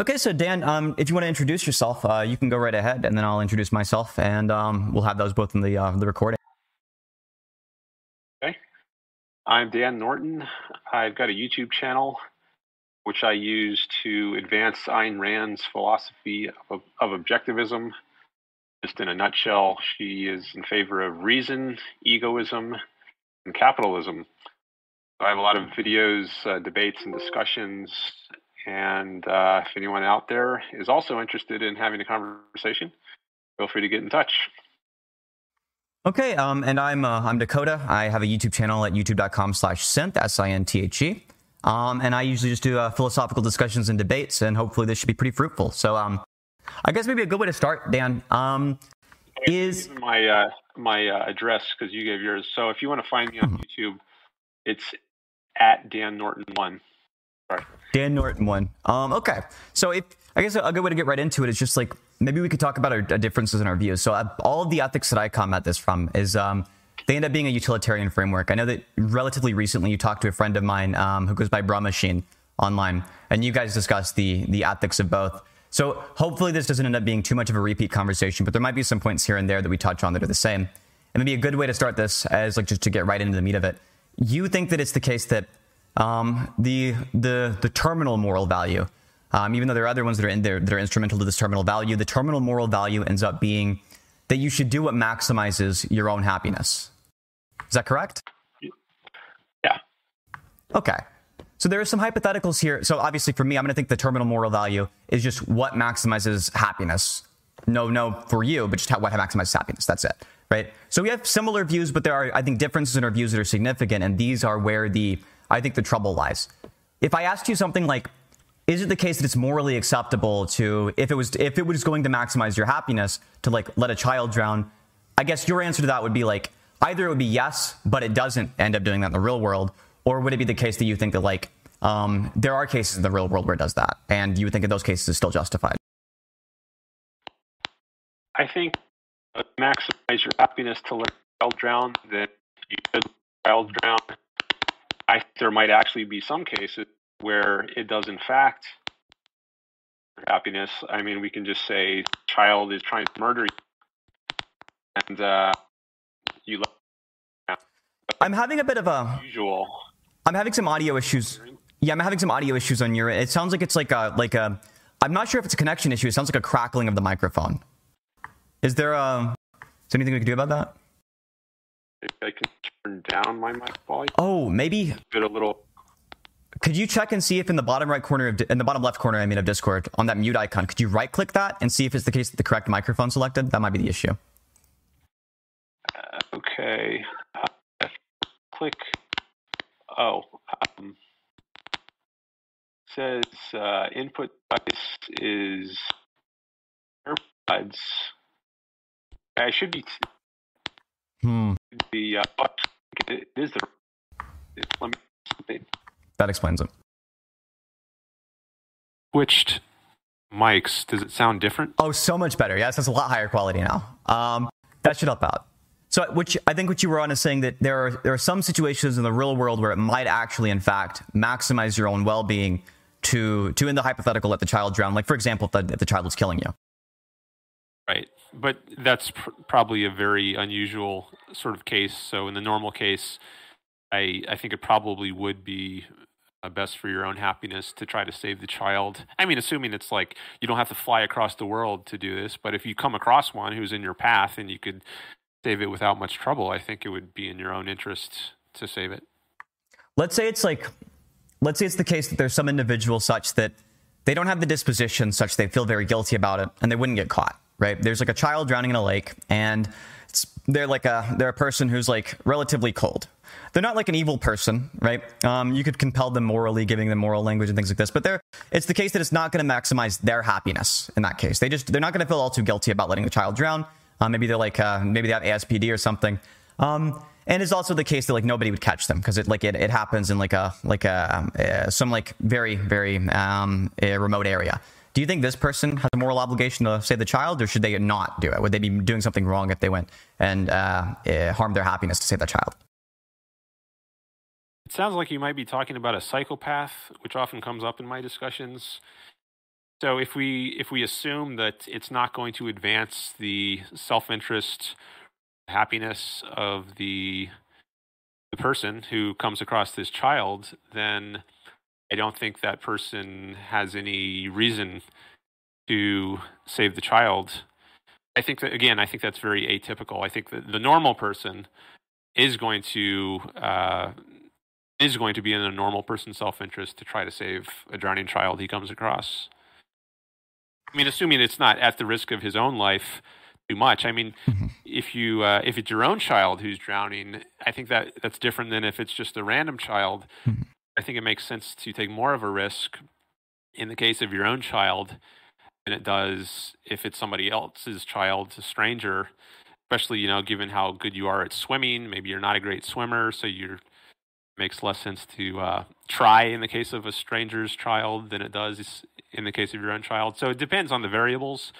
Okay, so Dan, um, if you want to introduce yourself, uh, you can go right ahead, and then I'll introduce myself, and um, we'll have those both in the uh, the recording. Okay, I'm Dan Norton. I've got a YouTube channel which I use to advance Ayn Rand's philosophy of, of objectivism. Just in a nutshell, she is in favor of reason, egoism, and capitalism. I have a lot of videos, uh, debates, and discussions and uh, if anyone out there is also interested in having a conversation, feel free to get in touch. Okay, um, and I'm uh, I'm Dakota. I have a YouTube channel at youtube.com/slash Sinthe s i n t h e, um, and I usually just do uh, philosophical discussions and debates, and hopefully this should be pretty fruitful. So, um, I guess maybe a good way to start, Dan, um, is my uh, my uh, address because you gave yours. So if you want to find me on mm-hmm. YouTube, it's at Dan Norton one. Dan Norton one. Um, okay. So if I guess a good way to get right into it is just like maybe we could talk about our, differences in our views. So uh, all of the ethics that I come at this from is um, they end up being a utilitarian framework. I know that relatively recently you talked to a friend of mine um, who goes by Bruh Machine online, and you guys discussed the the ethics of both. So hopefully this doesn't end up being too much of a repeat conversation, but there might be some points here and there that we touch on that are the same. And maybe a good way to start this as like just to get right into the meat of it. You think that it's the case that um, the the the terminal moral value. Um, even though there are other ones that are in there that are instrumental to this terminal value, the terminal moral value ends up being that you should do what maximizes your own happiness. Is that correct? Yeah. Okay. So there are some hypotheticals here. So obviously, for me, I'm going to think the terminal moral value is just what maximizes happiness. No, no, for you, but just how, what maximizes happiness. That's it, right? So we have similar views, but there are, I think, differences in our views that are significant, and these are where the I think the trouble lies. If I asked you something like, is it the case that it's morally acceptable to, if it was, if it was going to maximize your happiness, to like let a child drown? I guess your answer to that would be like, either it would be yes, but it doesn't end up doing that in the real world, or would it be the case that you think that like um, there are cases in the real world where it does that, and you would think in those cases is still justified? I think maximize your happiness to let a child drown, then you could child drown I there might actually be some cases where it does in fact happiness. I mean, we can just say child is trying to murder you, and uh, you. I'm having a bit of a usual. I'm having some audio issues. Yeah, I'm having some audio issues on your. It sounds like it's like a like a. I'm not sure if it's a connection issue. It sounds like a crackling of the microphone. Is there a? Is there anything we can do about that? I can turn down my mic volume. Oh, maybe get a little. Could you check and see if in the bottom right corner of in the bottom left corner, I mean, of Discord, on that mute icon, could you right click that and see if it's the case that the correct microphone selected? That might be the issue. Uh, okay. Uh, click. Oh. Um, says uh, input device is AirPods. I should be. Hmm. The uh, it is the. Let me, that explains it. Switched mics. Does it sound different? Oh, so much better. Yes, it's a lot higher quality now. Um, that should help out. So, which I think what you were on is saying that there are there are some situations in the real world where it might actually, in fact, maximize your own well being to to in the hypothetical let the child drown. Like for example, if the, if the child was killing you. Right but that's pr- probably a very unusual sort of case. So in the normal case, I I think it probably would be uh, best for your own happiness to try to save the child. I mean, assuming it's like you don't have to fly across the world to do this, but if you come across one who's in your path and you could save it without much trouble, I think it would be in your own interest to save it. Let's say it's like, let's say it's the case that there's some individual such that they don't have the disposition such they feel very guilty about it and they wouldn't get caught right? There's like a child drowning in a lake, and they're like a they're a person who's like relatively cold. They're not like an evil person, right? Um, you could compel them morally, giving them moral language and things like this. But they're it's the case that it's not going to maximize their happiness in that case. They just they're not going to feel all too guilty about letting the child drown. Uh, maybe they're like uh, maybe they have ASPD or something. Um, and it's also the case that like nobody would catch them because it like it, it happens in like a like a uh, some like very very um, remote area. Do you think this person has a moral obligation to save the child, or should they not do it? Would they be doing something wrong if they went and uh, uh, harmed their happiness to save that child? It sounds like you might be talking about a psychopath, which often comes up in my discussions. So if we if we assume that it's not going to advance the self-interest, happiness of the the person who comes across this child, then I don't think that person has any reason to save the child. I think that again, I think that's very atypical. I think that the normal person is going to uh, is going to be in a normal person's self-interest to try to save a drowning child he comes across. I mean, assuming it's not at the risk of his own life too much. I mean, mm-hmm. if you uh, if it's your own child who's drowning, I think that that's different than if it's just a random child. I think it makes sense to take more of a risk in the case of your own child than it does if it's somebody else's child, a stranger. Especially, you know, given how good you are at swimming, maybe you're not a great swimmer, so you're makes less sense to uh, try in the case of a stranger's child than it does in the case of your own child. So it depends on the variables.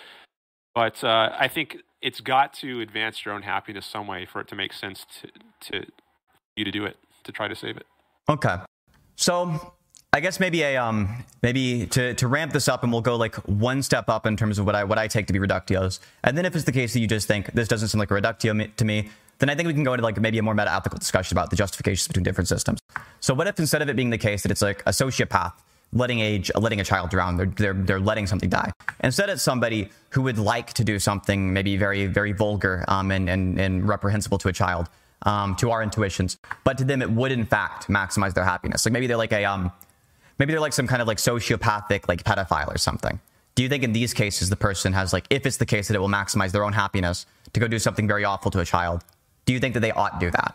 But uh, I think it's got to advance your own happiness some way for it to make sense to, to you to do it, to try to save it. Okay. So I guess maybe a um maybe to, to ramp this up and we'll go like one step up in terms of what I what I take to be reductios. And then if it's the case that you just think this doesn't seem like a reductio to me, then I think we can go into like maybe a more meta ethical discussion about the justifications between different systems. So what if instead of it being the case that it's like a sociopath letting age letting a child drown they're, they're they're letting something die instead it's somebody who would like to do something maybe very very vulgar um, and, and and reprehensible to a child um, to our intuitions but to them it would in fact maximize their happiness. Like maybe they're like a um maybe they're like some kind of like sociopathic like pedophile or something. Do you think in these cases the person has like if it's the case that it will maximize their own happiness to go do something very awful to a child do you think that they ought to do that?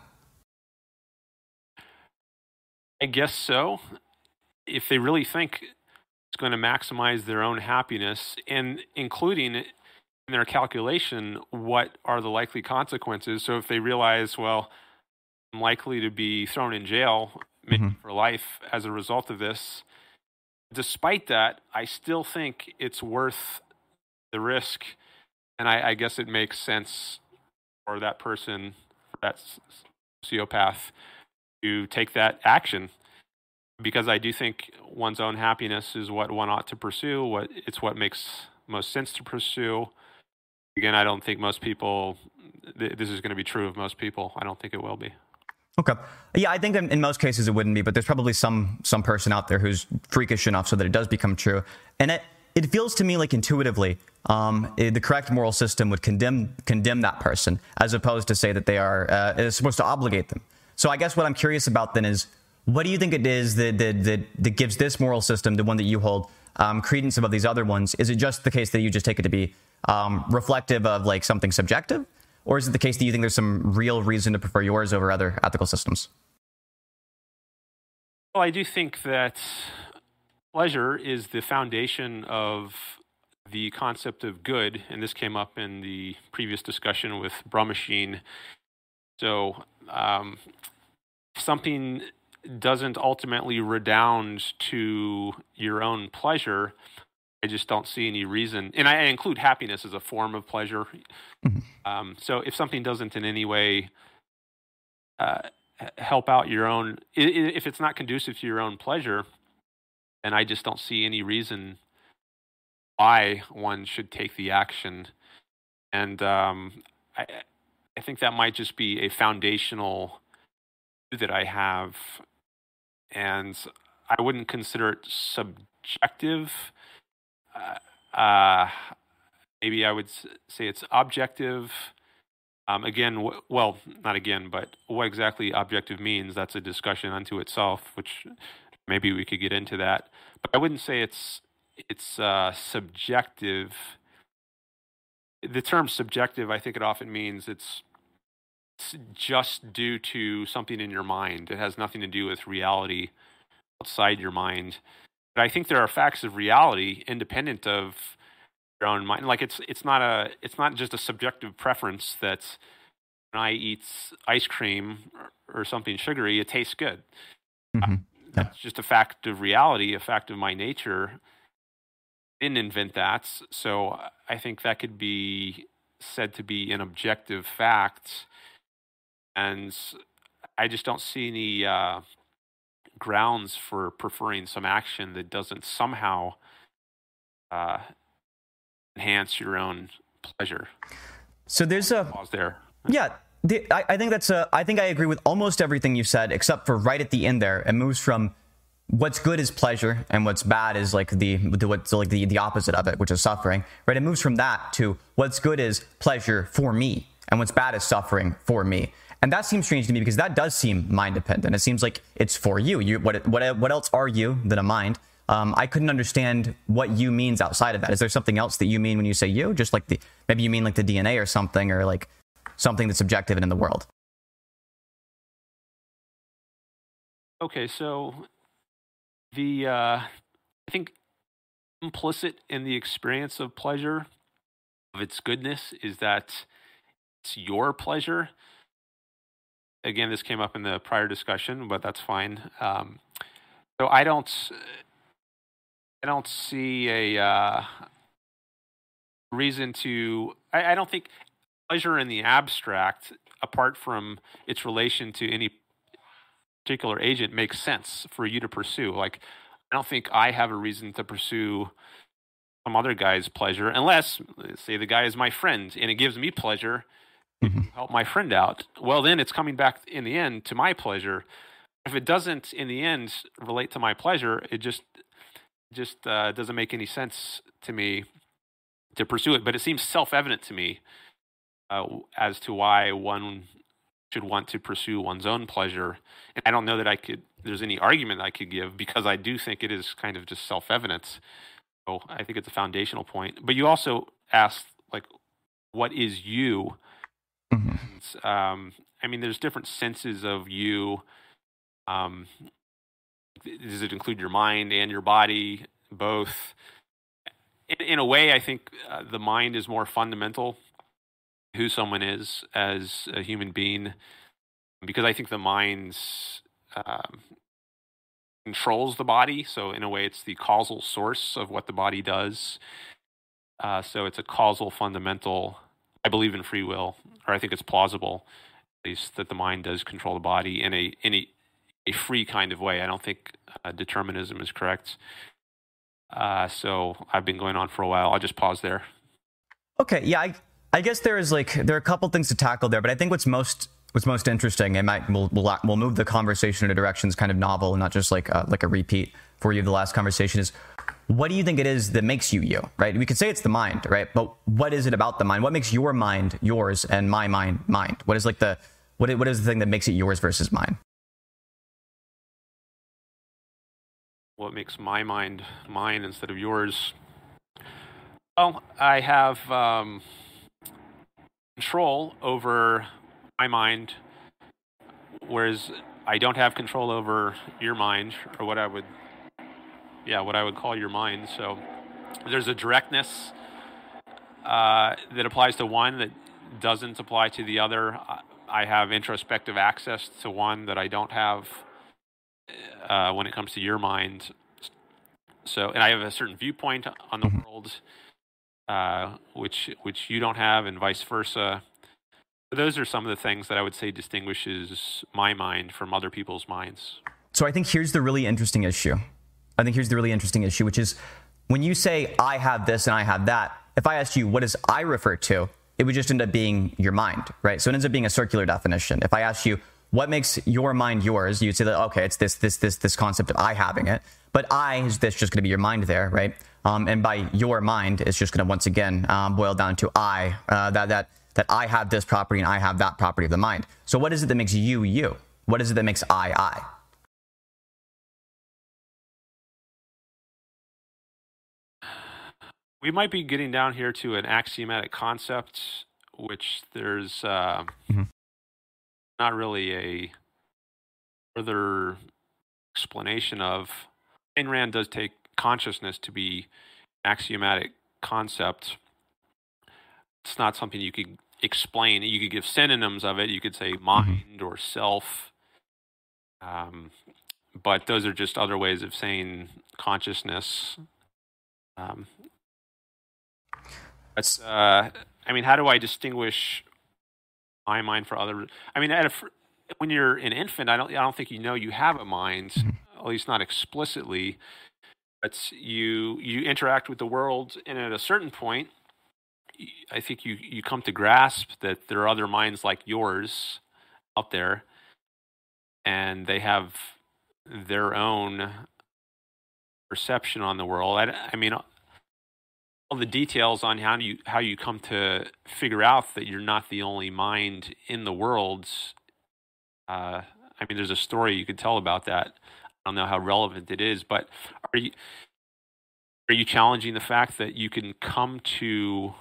I guess so. If they really think it's going to maximize their own happiness and including in their calculation what are the likely consequences so if they realize well i'm likely to be thrown in jail maybe mm-hmm. for life as a result of this despite that i still think it's worth the risk and i, I guess it makes sense for that person for that sociopath to take that action because I do think one's own happiness is what one ought to pursue. What it's what makes most sense to pursue. Again, I don't think most people. Th- this is going to be true of most people. I don't think it will be. Okay. Yeah, I think in, in, most cases it wouldn't be, but there's probably some some person out there who's freakish enough so that it does become true. And it it feels to me like intuitively, um, it, the correct moral system would condemn condemn that person as opposed to say that they are uh, is supposed to obligate them. So I guess what I'm curious about then is what do you think it is that, that, that, that gives this moral system, the one that you hold, um, credence above these other ones? Is it just the case that you just take it to be um, reflective of like something subjective? Or is it the case that you think there's some real reason to prefer yours over other ethical systems? Well, I do think that pleasure is the foundation of the concept of good, and this came up in the previous discussion with Bruh Machine. So, um, something doesn't ultimately redound to your own pleasure, I just don't see any reason. And I include happiness as a form of pleasure. Mm-hmm. Um, so if something doesn't in any way uh, help out your own, if it's not conducive to your own pleasure, then I just don't see any reason why one should take the action. And um, I, I think that might just be a foundational that I have and I wouldn't consider it subjective. Uh, uh, maybe I would say it's objective. Um, again, well, not again, but what exactly objective means, that's a discussion unto itself, which maybe we could get into that. But I wouldn't say it's it's uh, subjective. The term subjective, I think it often means it's, it's just due to something in your mind. It has nothing to do with reality outside your mind. But I think there are facts of reality independent of your own mind. Like it's it's not a it's not just a subjective preference that when I eat ice cream or, or something sugary, it tastes good. Mm-hmm. Uh, that's just a fact of reality, a fact of my nature. I didn't invent that, so I think that could be said to be an objective fact and I just don't see any uh, grounds for preferring some action that doesn't somehow uh, enhance your own pleasure. So there's a pause there. Yeah, the, I, I, think that's a. I think I agree with almost everything you said, except for right at the end there. It moves from what's good is pleasure, and what's bad is like the, the what's like the the opposite of it, which is suffering. Right? It moves from that to what's good is pleasure for me, and what's bad is suffering for me. And that seems strange to me because that does seem mind dependent. It seems like it's for you. You what what what else are you than a mind? Um, I couldn't understand what you means outside of that. Is there something else that you mean when you say you? Just like the maybe you mean like the DNA or something, or like something that's objective and in the world. Okay, so the uh, I think implicit in the experience of pleasure of its goodness is that it's your pleasure. Again, this came up in the prior discussion, but that's fine. Um, so I don't, I don't see a uh, reason to. I, I don't think pleasure in the abstract, apart from its relation to any particular agent, makes sense for you to pursue. Like, I don't think I have a reason to pursue some other guy's pleasure unless, say, the guy is my friend and it gives me pleasure. Mm-hmm. Help my friend out. Well, then it's coming back in the end to my pleasure. If it doesn't, in the end, relate to my pleasure, it just just uh, doesn't make any sense to me to pursue it. But it seems self evident to me uh, as to why one should want to pursue one's own pleasure. And I don't know that I could. There's any argument I could give because I do think it is kind of just self-evident. So I think it's a foundational point. But you also asked, like, what is you? Mm-hmm. Um, I mean, there's different senses of you. Um, does it include your mind and your body, both? In, in a way, I think uh, the mind is more fundamental who someone is as a human being because I think the mind um, controls the body. So, in a way, it's the causal source of what the body does. Uh, so, it's a causal fundamental. I believe in free will, or I think it's plausible, at least, that the mind does control the body in a in a, a free kind of way. I don't think uh, determinism is correct. Uh, so, I've been going on for a while. I'll just pause there. Okay. Yeah. I- I guess there is like there are a couple things to tackle there, but I think what's most what's most interesting, and might we'll, we'll, we'll move the conversation in a directions kind of novel and not just like a, like a repeat for you of the last conversation is what do you think it is that makes you you right? We could say it's the mind right? But what is it about the mind? What makes your mind yours and my mind mind? What is like the what, what is the thing that makes it yours versus mine? What makes my mind mine instead of yours? Well i have um, control over my mind, whereas I don't have control over your mind, or what I would, yeah, what I would call your mind. So there's a directness uh, that applies to one that doesn't apply to the other. I have introspective access to one that I don't have uh, when it comes to your mind. So, and I have a certain viewpoint on the mm-hmm. world uh, which which you don't have, and vice versa. those are some of the things that I would say distinguishes my mind from other people's minds. So I think here's the really interesting issue. I think here's the really interesting issue, which is when you say I have this and I have that. If I asked you what does I refer to, it would just end up being your mind, right? So it ends up being a circular definition. If I ask you what makes your mind yours, you'd say that okay, it's this this this this concept of I having it. But I is this just going to be your mind there, right? Um, and by your mind, it's just going to once again um, boil down to I. Uh, that that that I have this property and I have that property of the mind. So what is it that makes you you? What is it that makes I I? We might be getting down here to an axiomatic concept, which there's uh, mm-hmm. not really a further explanation of. Ayn Rand does take consciousness to be axiomatic concept. It's not something you could explain. You could give synonyms of it. You could say mm-hmm. mind mm-hmm. or self. Um, but those are just other ways of saying consciousness. Um, that's, uh, I mean, how do I distinguish my mind for other? I mean, a, when you're an infant, I don't, I don't think you know you have a mind, mm-hmm. at least not explicitly But you you interact with the world, and at a certain point, I think you you come to grasp that there are other minds like yours out there, and they have their own perception on the world. I, I mean, all the details on how you how you come to figure out that you're not the only mind in the world. Uh, I mean, there's a story you could tell about that. I don't know how relevant it is, but are you are you challenging the fact that you can come to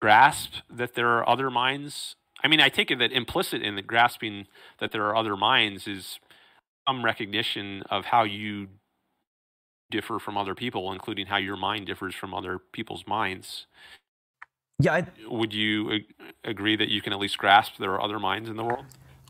grasp that there are other minds? I mean, I take it that implicit in the grasping that there are other minds is some recognition of how you differ from other people, including how your mind differs from other people's minds. Yeah. I, Would you ag- agree that you can at least grasp there are other minds in the world?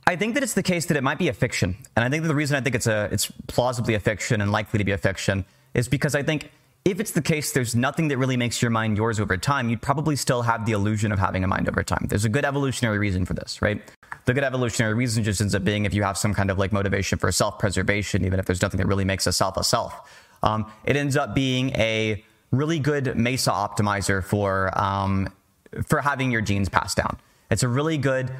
I think that it's the case that it might be a fiction, and I think that the reason I think it's a it's plausibly a fiction and likely to be a fiction is because I think if it's the case there's nothing that really makes your mind yours over time, you'd probably still have the illusion of having a mind over time. There's a good evolutionary reason for this, right? The good evolutionary reason just ends up being if you have some kind of like motivation for self-preservation, even if there's nothing that really makes a self a self. Um, it ends up being a really good Mesa optimizer for um, for having your genes passed down. It's a really good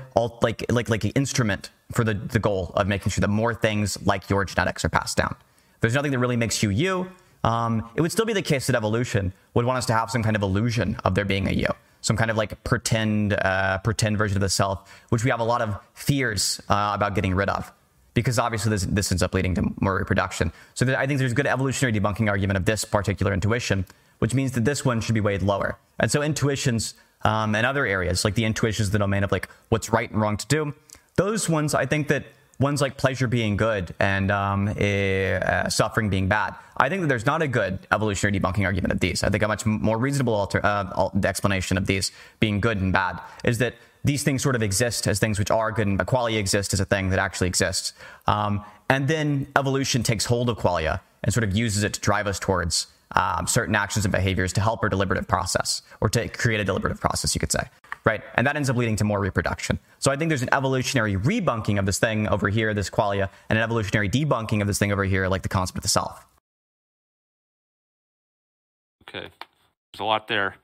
like like like instrument for the, the goal of making sure that more things like your genetics are passed down. There's nothing that really makes you you. Um, it would still be the case that evolution would want us to have some kind of illusion of there being a you, some kind of like pretend uh, pretend version of the self, which we have a lot of fears uh, about getting rid of, because obviously this, this ends up leading to more reproduction. So I think there's a good evolutionary debunking argument of this particular intuition, which means that this one should be weighed lower. And so intuitions um, and other areas, like the intuitions, the domain of like what's right and wrong to do. Those ones, I think that ones like pleasure being good and um, uh, suffering being bad. I think that there's not a good evolutionary debunking argument of these. I think a much more reasonable alter, uh, explanation of these being good and bad is that these things sort of exist as things which are good and qualia exist as a thing that actually exists. Um, and then evolution takes hold of qualia and sort of uses it to drive us towards um, certain actions and behaviors to help our deliberative process or to create a deliberative process, you could say. Right. And that ends up leading to more reproduction. So I think there's an evolutionary rebunking of this thing over here, this qualia, and an evolutionary debunking of this thing over here, like the concept of the self. Okay. There's a lot there.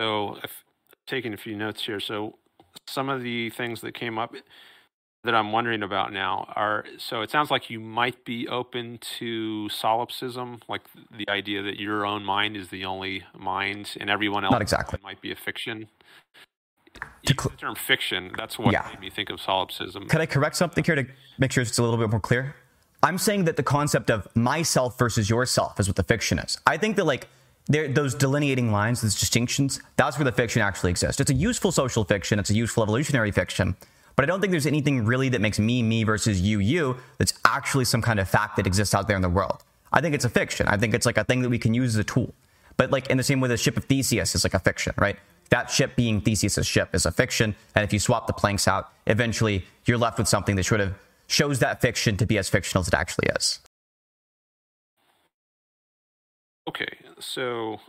So I've taken a few notes here. So some of the things that came up that I'm wondering about now are so it sounds like you might be open to solipsism, like the idea that your own mind is the only mind and everyone else Not exactly. might be a fiction. To cl- the term fiction, that's what Yeah. made me think of solipsism. Could I correct something here to make sure it's a little bit more clear? I'm saying that the concept of myself versus yourself is what the fiction is. I think that like those delineating lines, those distinctions, that's where the fiction actually exists. It's a useful social fiction. It's a useful evolutionary fiction. But I don't think there's anything really that makes me me versus you you that's actually some kind of fact that exists out there in the world. I think it's a fiction. I think it's like a thing that we can use as a tool. But like in the same way, the ship of Theseus is like a fiction, right? That ship being Theseus's ship is a fiction, and if you swap the planks out, eventually you're left with something that sort of shows that fiction to be as fictional as it actually is. Okay, so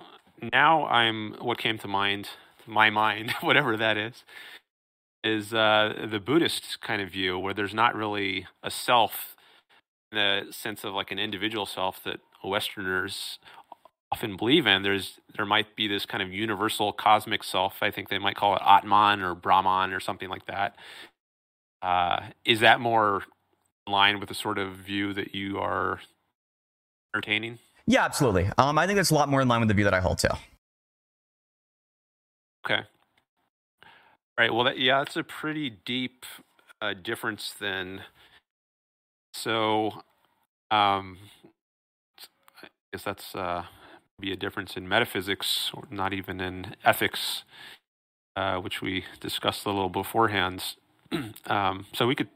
now I'm what came to mind, my mind, whatever that is, is uh, the Buddhist kind of view where there's not really a self in the sense of like an individual self that Westerners often believe in. There's there might be this kind of universal cosmic self. I think they might call it Atman or Brahman or something like that. Uh, is that more in line with the sort of view that you are entertaining? Yeah, absolutely. Um, I think that's a lot more in line with the view that I hold too. Okay. All right. Well, that, yeah, that's a pretty deep uh, difference then. So, um, I guess that's uh, be a difference in metaphysics, or not even in ethics, uh, which we discussed a little beforehand. um, so we could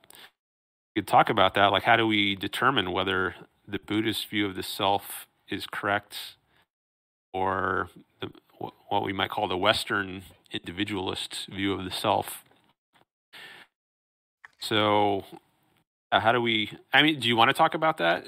we could talk about that. Like, how do we determine whether the Buddhist view of the self is correct, or the, what we might call the Western individualist view of the self. So, uh, how do we? I mean, do you want to talk about that?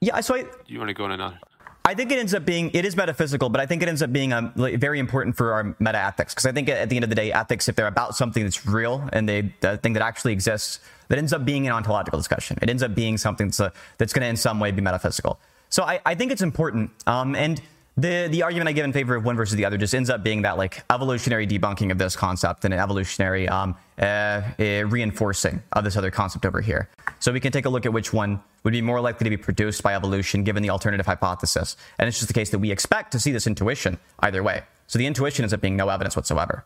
Yeah, so I, Do you want to go in another? I think it ends up being it is metaphysical, but I think it ends up being um, very important for our meta ethics because I think at the end of the day, ethics, if they're about something that's real and they the thing that actually exists, that ends up being an ontological discussion. It ends up being something that's, uh, that's going to in some way be metaphysical. So I, I think it's important. Um, and the the argument I give in favor of one versus the other just ends up being that like evolutionary debunking of this concept and an evolutionary um, uh, uh, reinforcing of this other concept over here. So we can take a look at which one would be more likely to be produced by evolution given the alternative hypothesis. And it's just the case that we expect to see this intuition either way. So the intuition ends up being no evidence whatsoever.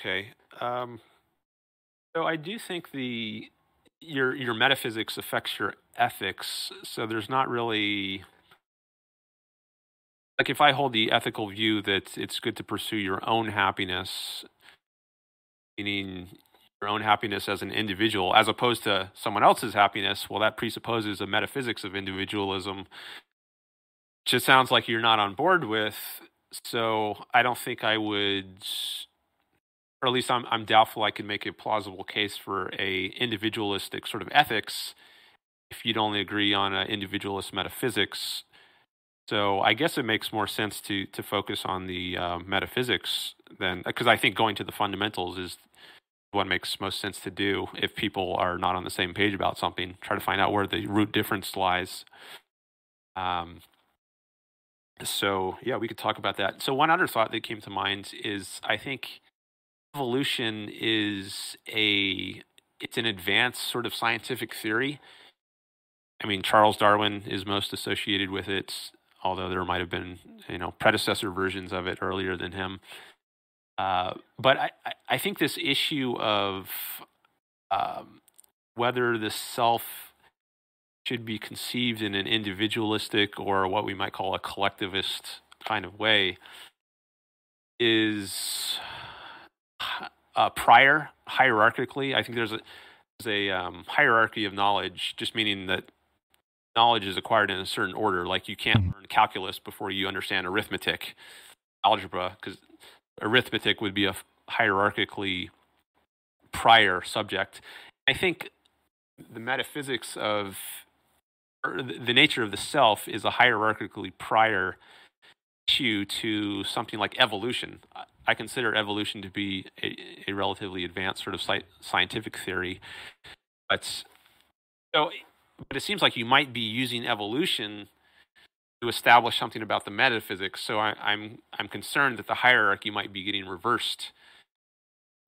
Okay. Um, so I do think the your your metaphysics affects your ethics. So there's not really like if I hold the ethical view that it's good to pursue your own happiness, meaning your own happiness as an individual, as opposed to someone else's happiness, well, that presupposes a metaphysics of individualism, which it sounds like you're not on board with. So I don't think I would or at least I'm, I'm doubtful I can make a plausible case for a individualistic sort of ethics if you'd only agree on an individualist metaphysics. So I guess it makes more sense to to focus on the uh, metaphysics than because I think going to the fundamentals is what makes most sense to do if people are not on the same page about something. Try to find out where the root difference lies. Um, so yeah, we could talk about that. So one other thought that came to mind is I think evolution is a it's an advanced sort of scientific theory. I mean, Charles Darwin is most associated with it, although there might have been you know predecessor versions of it earlier than him. Uh, but I, I think this issue of um, whether the self should be conceived in an individualistic or what we might call a collectivist kind of way is uh, prior hierarchically. I think there's a there's a um, hierarchy of knowledge, just meaning that knowledge is acquired in a certain order. Like you can't mm-hmm. learn calculus before you understand arithmetic, algebra, because arithmetic would be a hierarchically prior subject. I think the metaphysics of the nature of the self is a hierarchically prior issue to something like evolution. I consider evolution to be a, a relatively advanced sort of sci- scientific theory. But so, but it seems like you might be using evolution to establish something about the metaphysics. So I, am I'm, I'm concerned that the hierarchy might be getting reversed.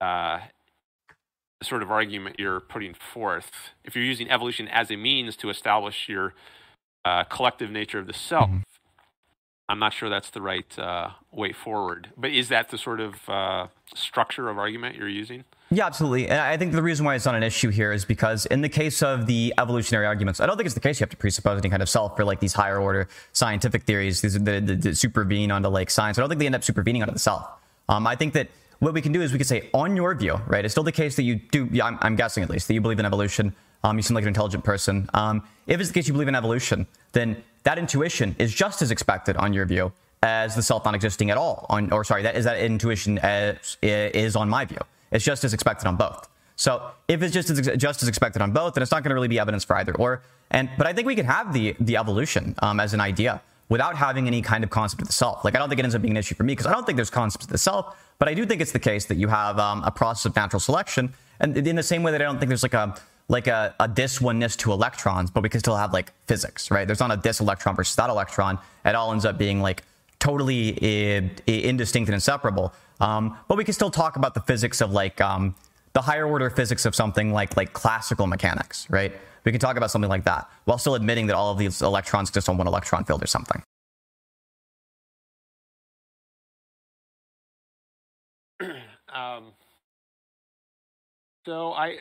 Uh, the sort of argument you're putting forth, if you're using evolution as a means to establish your uh, collective nature of the self, mm-hmm. I'm not sure that's the right uh, way forward. But is that the sort of uh, structure of argument you're using? Yeah, absolutely. And I think the reason why it's not an issue here is because in the case of the evolutionary arguments, I don't think it's the case you have to presuppose any kind of self for like these higher order scientific theories, these the, the, the supervene onto like science. I don't think they end up supervening onto the self. Um, I think that what we can do is we can say, on your view, right? It's still the case that you do. Yeah, I'm, I'm guessing at least that you believe in evolution. Um, you seem like an intelligent person. Um, if it's the case you believe in evolution, then that intuition is just as expected on your view as the self not existing at all on or sorry that is that intuition as, is on my view. It's just as expected on both. So if it's just as, just as expected on both then it's not going to really be evidence for either or. And but i think we could have the the evolution um, as an idea without having any kind of concept of the self. Like i don't think it ends up being an issue for me because i don't think there's concepts of the self but i do think it's the case that you have um, a process of natural selection. And in the same way that i don't think there's like a like a, a this oneness to electrons, but we can still have like physics, right? There's not a this electron versus that electron. It all ends up being like totally indistinct and inseparable. Um, but we can still talk about the physics of like um, the higher order physics of something like like classical mechanics, right? We can talk about something like that while still admitting that all of these electrons exist on one electron field or something. um, so I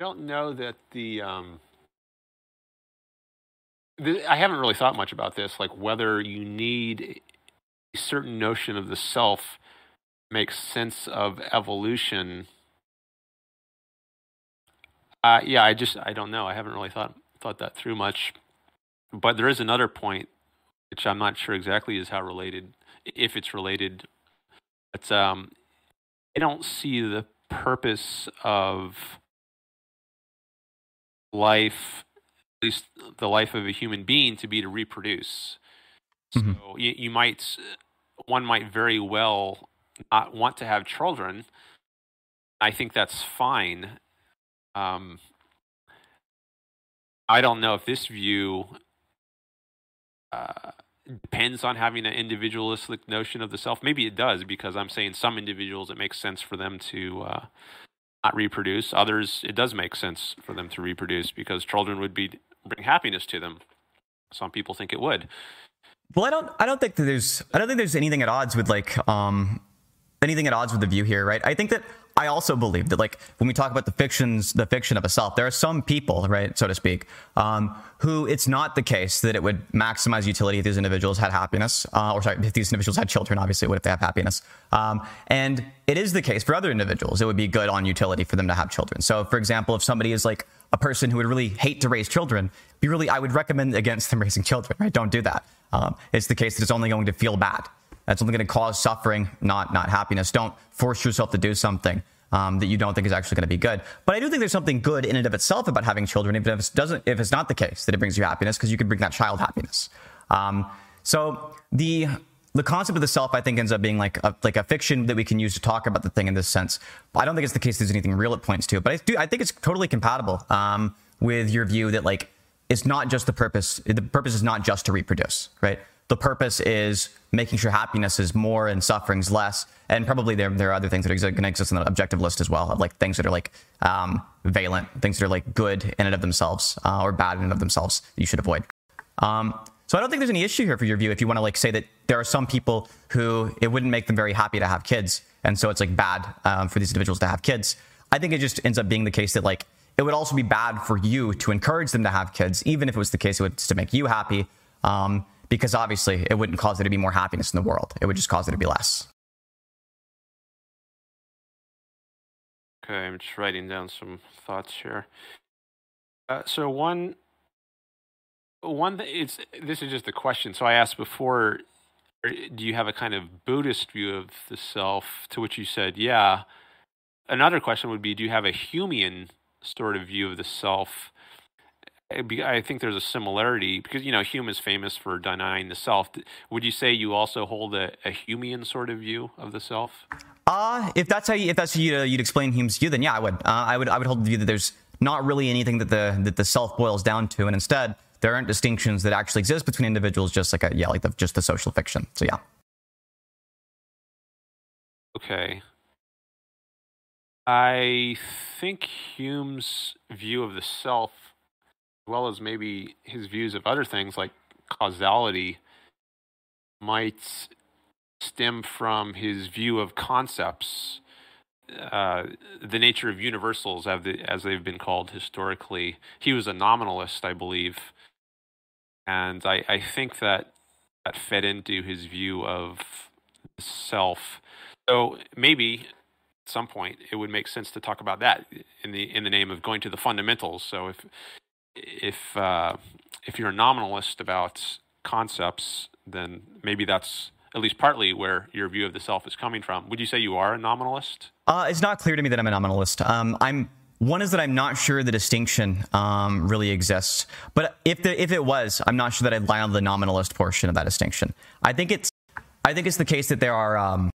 I don't know that the, um, the I haven't really thought much about this, like whether you need a certain notion of the self makes sense of evolution. Uh, yeah, I just I don't know. I haven't really thought thought that through much. But there is another point, which I'm not sure exactly is how related, if it's related. But um, I don't see the purpose of life, at least the life of a human being, to be to reproduce. Mm-hmm. So you, you might, one might very well not want to have children. I think that's fine. Um, I don't know if this view uh, depends on having an individualistic notion of the self. Maybe it does because I'm saying some individuals it makes sense for them to uh, not reproduce. Others it does make sense for them to reproduce because children would be bring happiness to them. Some people think it would. Well, I don't. I don't think that there's. I don't think there's anything at odds with like um, anything at odds with the view here, right? I think that I also believe that, like, when we talk about the fictions, the fiction of a self, there are some people, right, so to speak, um, who it's not the case that it would maximize utility if these individuals had happiness, uh, or sorry, if these individuals had children, obviously, it would if they have happiness. Um, and it is the case for other individuals, it would be good on utility for them to have children. So, for example, if somebody is like a person who would really hate to raise children, be really, I would recommend against them raising children, right? Don't do that. Um, it's the case that it's only going to feel bad. That's only going to cause suffering, not not happiness. Don't force yourself to do something um, that you don't think is actually going to be good. But I do think there's something good in and of itself about having children, even if it doesn't, if it's not the case that it brings you happiness, because you can bring that child happiness. Um, so the the concept of the self, I think, ends up being like a, like a fiction that we can use to talk about the thing in this sense. I don't think it's the case. There's anything real it points to. But I do. I think it's totally compatible um, with your view that like it's not just the purpose. The purpose is not just to reproduce, right? The purpose is making sure happiness is more and suffering's less. And probably there, there are other things that are exist on the objective list as well, like things that are like um, valent, things that are like good in and of themselves uh, or bad in and of themselves that you should avoid. Um, so I don't think there's any issue here for your view if you want to like say that there are some people who it wouldn't make them very happy to have kids, and so it's like bad um, for these individuals to have kids. I think it just ends up being the case that like it would also be bad for you to encourage them to have kids, even if it was the case it was to make you happy. Um, because obviously it wouldn't cause there to be more happiness in the world. It would just cause there to be less. Okay, I'm just writing down some thoughts here. Uh, so one, one it's this is just a question. So I asked before, do you have a kind of Buddhist view of the self? To which you said, yeah. Another question would be, do you have a Humean sort of view of the self? I think there's a similarity because you know Hume is famous for denying the self. Would you say you also hold a, a Humean sort of view of the self? Uh, if that's how you, if that's how you'd, uh, you'd explain Hume's view, then yeah, I would. Uh, I would I would hold the view that there's not really anything that the that the self boils down to, and instead there aren't distinctions that actually exist between individuals, just like a yeah, like the, just the social fiction. So yeah. Okay. I think Hume's view of the self well as maybe his views of other things like causality might stem from his view of concepts, uh, the nature of universals, as, they've been called historically. He was a nominalist, I believe, and I, I think that that fed into his view of self. So maybe at some point it would make sense to talk about that in the in the name of going to the fundamentals. So if if uh, if you're a nominalist about concepts, then maybe that's at least partly where your view of the self is coming from. Would you say you are a nominalist? Uh, it's not clear to me that I'm a nominalist. Um, I'm one is that I'm not sure the distinction um, really exists. But if the, if it was, I'm not sure that I'd lie on the nominalist portion of that distinction. I think it's I think it's the case that there are. Um,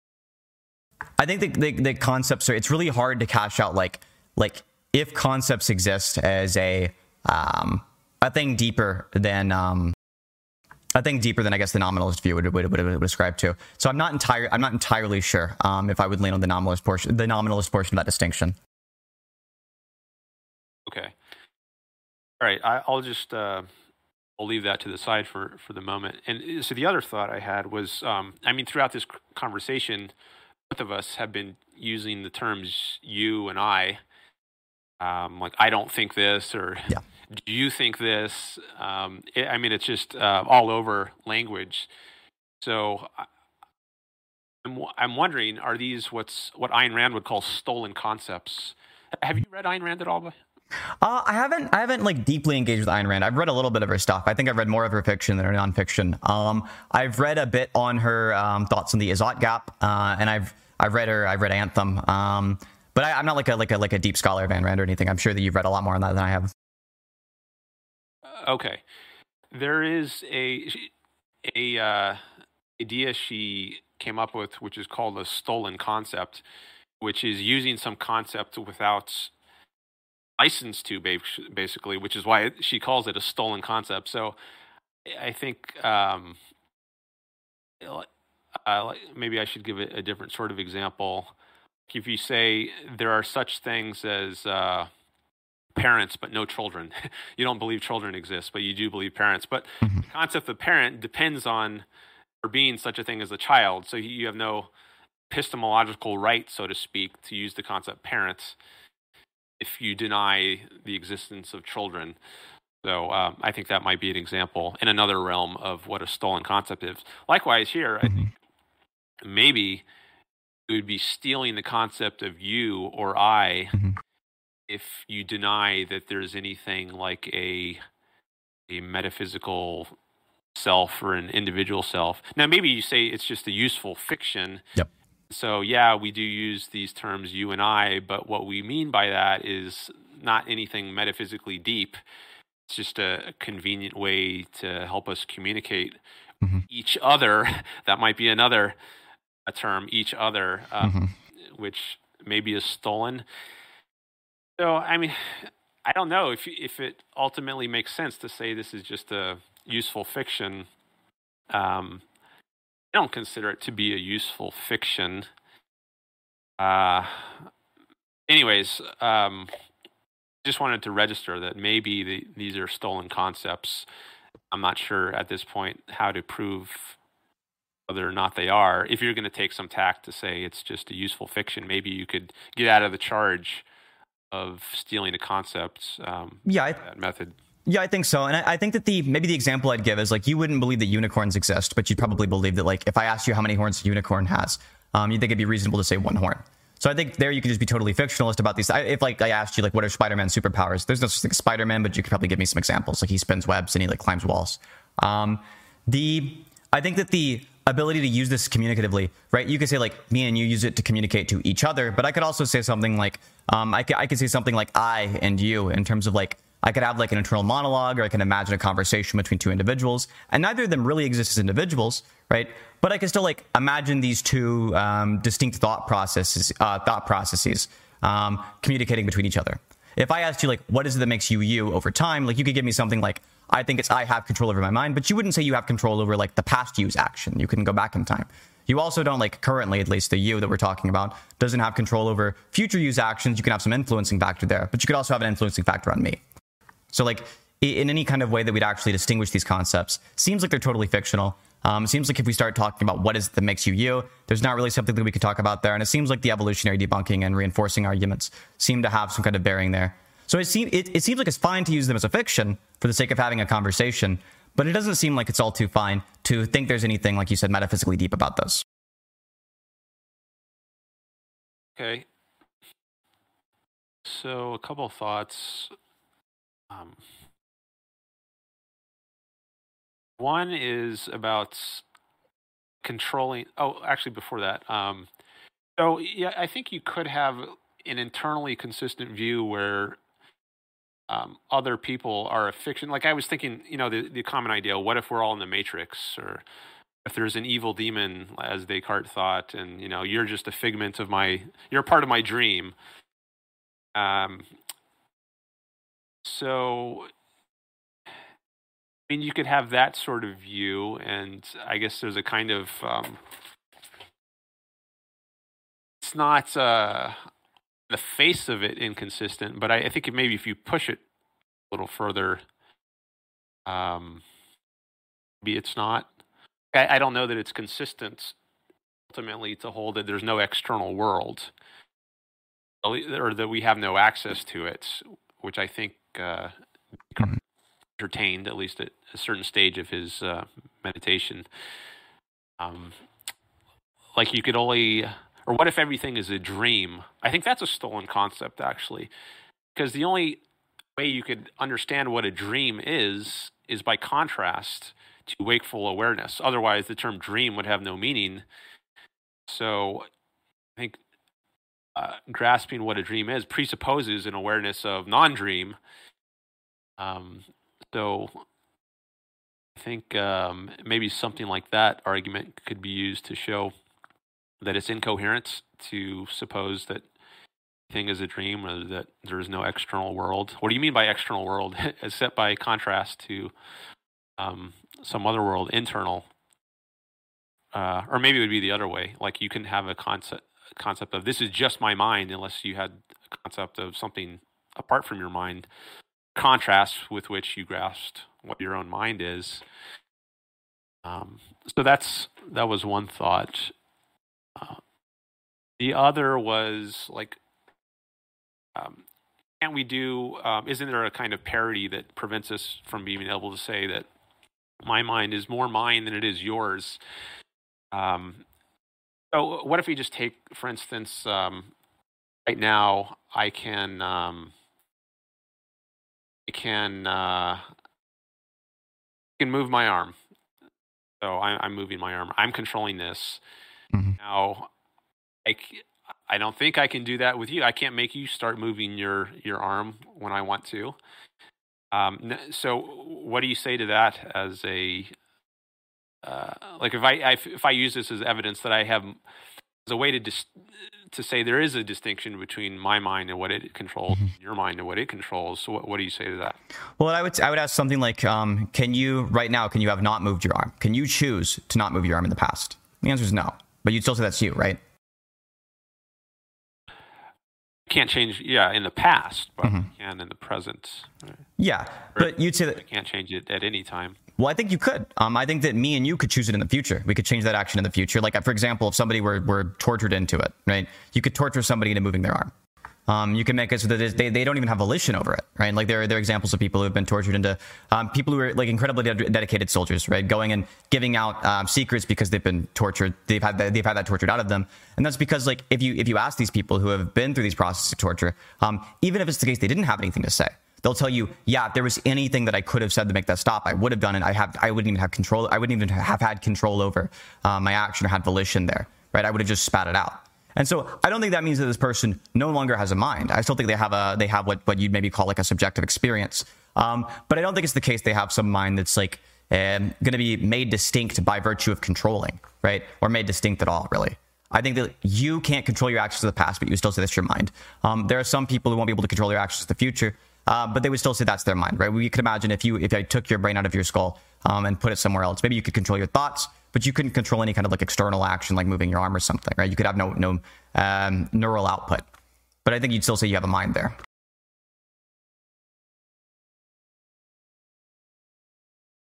I think the, the, the concepts are. It's really hard to cash out like like if concepts exist as a um, a thing deeper than um, a thing deeper than I guess the nominalist view would would, would, would describe to. So I'm not entire I'm not entirely sure um, if I would lean on the nominalist portion the nominalist portion of that distinction. Okay. All right. I, will just uh, I'll leave that to the side for for the moment. And uh, so the other thought I had was, um, I mean, throughout this conversation, both of us have been using the terms you and I. Um, like I don't think this, or yeah do you think this? Um, it, I mean, it's just uh, all over language. So I'm, I'm wondering, are these what's what Ayn Rand would call stolen concepts? Have you read Ayn Rand at all? Uh, I haven't. I haven't like deeply engaged with Ayn Rand. I've read a little bit of her stuff. I think I've read more of her fiction than her nonfiction. Um, I've read a bit on her um, thoughts on the is-ought gap, uh, and I've I've read her. I've read Anthem. Um, but I, am not like a like a like a deep scholar of Ayn Rand or anything. I'm sure that you've read a lot more on that than I have. Okay, there is a a uh, idea she came up with, which is called a stolen concept, which is using some concept without license to, basically, which is why she calls it a stolen concept. So I think um, uh, maybe I should give a, a, different sort of example. If you say there are such things as uh, parents but no children, you don't believe children exist, but you do believe parents. But mm-hmm. the concept of parent depends on there being such a thing as a child. So you have no epistemological right, so to speak, to use the concept parents if you deny the existence of children. So um, I think that might be an example in another realm of what a stolen concept is. Likewise, here, mm-hmm. I think maybe it would be stealing the concept of you or I mm-hmm. If you deny that there's anything like a a metaphysical self or an individual self. Now, maybe you say it's just a useful fiction. Yep. So, yeah, we do use these terms, you and I, but what we mean by that is not anything metaphysically deep. It's just a, convenient way to help us communicate mm-hmm. each other. that might be another a term, each other, um, mm-hmm. which maybe is stolen. So, I mean, I don't know if if it ultimately makes sense to say this is just a useful fiction. Um, I don't consider it to be a useful fiction. Uh, anyways, um, just wanted to register that maybe the, these are stolen concepts. I'm not sure at this point how to prove whether or not they are. If you're going to take some tact to say it's just a useful fiction, maybe you could get out of the charge of stealing a concept. Um, yeah, I, that method. Yeah, I think so. And I, I, think that the maybe the example I'd give is like you wouldn't believe that unicorns exist, but you'd probably believe that like if I asked you how many horns a unicorn has, um, you'd think it'd be reasonable to say one horn. So I think there you could just be totally fictionalist about these. I, if like I asked you like what are Spider-Man's superpowers, there's no such thing as Spider-Man, but you could probably give me some examples. Like he spins webs and he like climbs walls. Um, the I think that the ability to use this communicatively, right? You could say like me and you use it to communicate to each other, but I could also say something like um, I could I could say something like I and you in terms of like I could have like an internal monologue or I can imagine a conversation between two individuals. And neither of them really exist as individuals, right? But I can still like imagine these two um, distinct thought processes, uh, thought processes um, communicating between each other. If I asked you like, what is it that makes you you over time? Like you could give me something like, I think it's I have control over my mind, but you wouldn't say you have control over like the past you's action. You can go back in time. You also don't like currently, at least the you that we're talking about, doesn't have control over future you's actions. You can have some influencing factor there, but you could also have an influencing factor on me. So, like, in any kind of way that we'd actually distinguish these concepts, seems like they're totally fictional. Um, seems like if we start talking about what is that makes you you, there's not really something that we could talk about there. And it seems like the evolutionary debunking and reinforcing arguments seem to have some kind of bearing there. So it, seem, it, it seems like it's fine to use them as a fiction for the sake of having a conversation, but it doesn't seem like it's all too fine to think there's anything, like you said, metaphysically deep about those. Okay. So, a couple thoughts um, one is about controlling. Oh, actually, before that. Um, so, yeah, I think you could have an internally consistent view where um, other people are a fiction. Like I was thinking, you know, the, the common idea what if we're all in the Matrix? Or if there's an evil demon, as Descartes thought, and, you know, you're just a figment of my, you're part of my dream. Um, so, I mean, you could have that sort of view, and I guess there's a kind of um, it's not uh, the face of it inconsistent, but I, I think maybe if you push it a little further, um, maybe it's not. I, I don't know that it's consistent ultimately to hold that there's no external world or that we have no access to it, which I think uh, mm-hmm. entertained at least at a certain stage of his uh, meditation. Um, like you could only, or what if everything is a dream? I think that's a stolen concept actually, because the only way you could understand what a dream is is by contrast to wakeful awareness. Otherwise, the term dream would have no meaning. So, I think uh, grasping what a dream is presupposes an awareness of non-dream um, so I think um, maybe something like that argument could be used to show that it's incoherent to suppose that thing is a dream or that there is no external world. What do you mean by external world? As set by contrast to um, some other world, internal. Uh, or maybe it would be the other way. Like you can have a concept concept of this is just my mind, unless you had a concept of something apart from your mind. Contrast with which you grasped what your own mind is. Um, so that's that was one thought. Uh, the other was like, um, can't we do? Um, isn't there a kind of parity that prevents us from being able to say that my mind is more mine than it is yours? Um, so what if we just take, for instance, um, right now I can um, I can uh, can move my arm. So I, am moving my arm. I'm controlling this. Mm-hmm. Now, I, I don't think I can do that with you. I can't make you start moving your your arm when I want to. Um, so, what do you say to that as a uh, like if I, if I use this as evidence that I have as a way to dis- to say there is a distinction between my mind and what it controls, mm-hmm. your mind and what it controls. So what, what, do you say to that? Well, I would I would ask something like, um, can you right now can you have not moved your arm? Can you choose to not move your arm in the past? The answer is no, but you'd still say that's you, right? Can't change, yeah, in the past, but mm-hmm. can in the present. Right? Yeah, or but you'd say that I can't change it at any time. Well, I think you could. Um, I think that me and you could choose it in the future. We could change that action in the future. Like, for example, if somebody were, were tortured into it, right? You could torture somebody into moving their arm. Um, you can make it so that they, they don't even have volition over it, right? Like there are, there are examples of people who have been tortured into um, people who are like incredibly de- dedicated soldiers, right? Going and giving out um, secrets because they've been tortured. They've had that, they've had that tortured out of them, and that's because like if you if you ask these people who have been through these processes of torture, um, even if it's the case they didn't have anything to say, they'll tell you, yeah, if there was anything that I could have said to make that stop, I would have done it. I have, I wouldn't even have control. I wouldn't even have had control over uh, my action or had volition there, right? I would have just spat it out. And so I don't think that means that this person no longer has a mind. I still think they have a, they have what, what you'd maybe call like a subjective experience. Um, but I don't think it's the case they have some mind that's like um, going to be made distinct by virtue of controlling, right? Or made distinct at all, really. I think that you can't control your actions of the past, but you still say that's your mind. Um, there are some people who won't be able to control their actions of the future. Uh, but they would still say that's their mind, right? We could imagine if you if I took your brain out of your skull um, and put it somewhere else, maybe you could control your thoughts, but you couldn't control any kind of like external action, like moving your arm or something, right? You could have no no um, neural output, but I think you'd still say you have a mind there.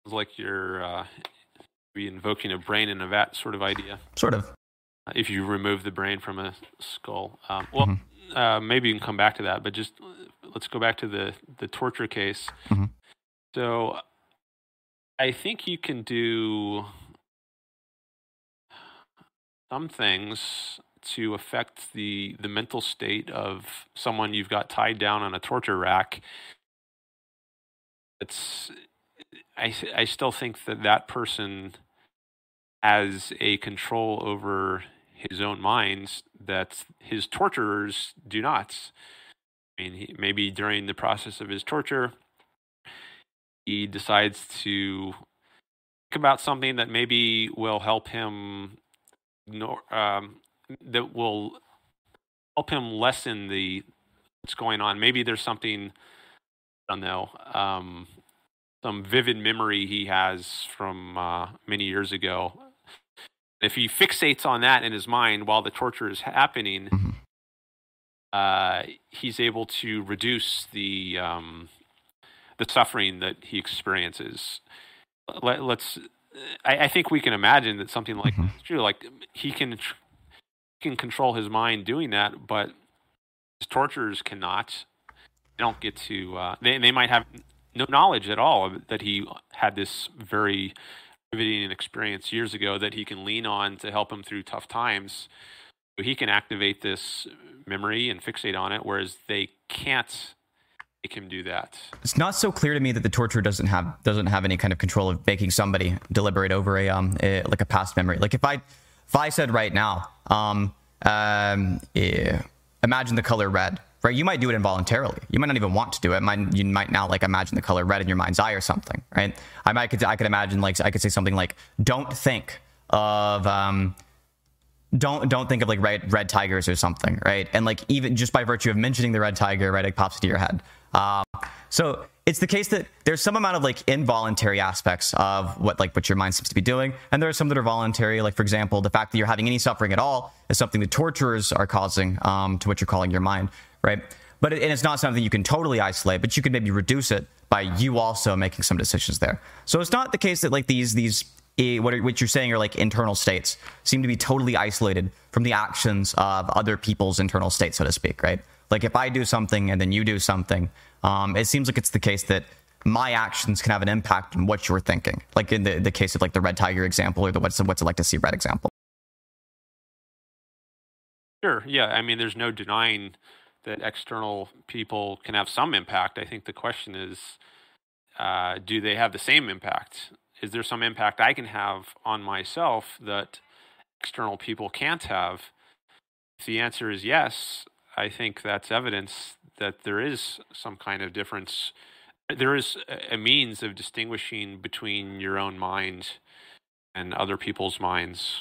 Sounds like you're uh, invoking a brain in a vat sort of idea. Sort of. if you remove the brain from a skull, um, well, mm-hmm. uh, maybe you can come back to that, but just let's go back to the the torture case. Mm-hmm. So, I think you can do some things to affect the the mental state of someone you've got tied down on a torture rack. It's I I still think that that person has a control over his own mind that his torturers do not. I mean, he, maybe during the process of his torture, he decides to think about something that maybe will help him, um, that will help him lessen the what's going on. Maybe there's something I don't know, um, some vivid memory he has from uh, many years ago. If he fixates on that in his mind while the torture is happening, mm-hmm uh, he's able to reduce the um, the suffering that he experiences. Let, us I, I, think we can imagine that something like mm-hmm. true. Like he can can control his mind doing that, but his torturers cannot. They don't get to. Uh, they they might have no knowledge at all that he had this very riveting experience years ago that he can lean on to help him through tough times he can activate this memory and fixate on it, whereas they can't make him do that. It's not so clear to me that the torturer doesn't have doesn't have any kind of control of making somebody deliberate over a um a, like a past memory. Like if I if I said right now, um, um yeah, imagine the color red. Right, you might do it involuntarily. You might not even want to do it. Might, you might now like imagine the color red in your mind's eye or something. Right? I might could I could imagine like I could say something like, "Don't think of um, don't don't think of like red red tigers or something, right? And like even just by virtue of mentioning the red tiger, right, it pops into your head. Um, so it's the case that there's some amount of like involuntary aspects of what like what your mind seems to be doing, and there are some that are voluntary. Like for example, the fact that you're having any suffering at all is something the torturers are causing um, to what you're calling your mind, right? But it, and it's not something you can totally isolate, but you can maybe reduce it by you also making some decisions there. So it's not the case that like these these what, are, what you're saying are like internal states seem to be totally isolated from the actions of other people's internal states, so to speak, right? Like if I do something and then you do something, um, it seems like it's the case that my actions can have an impact on what you're thinking. Like in the, the case of like the red tiger example or the what's what's it like to see red example. Sure. Yeah. I mean, there's no denying that external people can have some impact. I think the question is, uh, do they have the same impact? is there some impact I can have on myself that external people can't have? If the answer is yes, I think that's evidence that there is some kind of difference. There is a means of distinguishing between your own mind and other people's minds.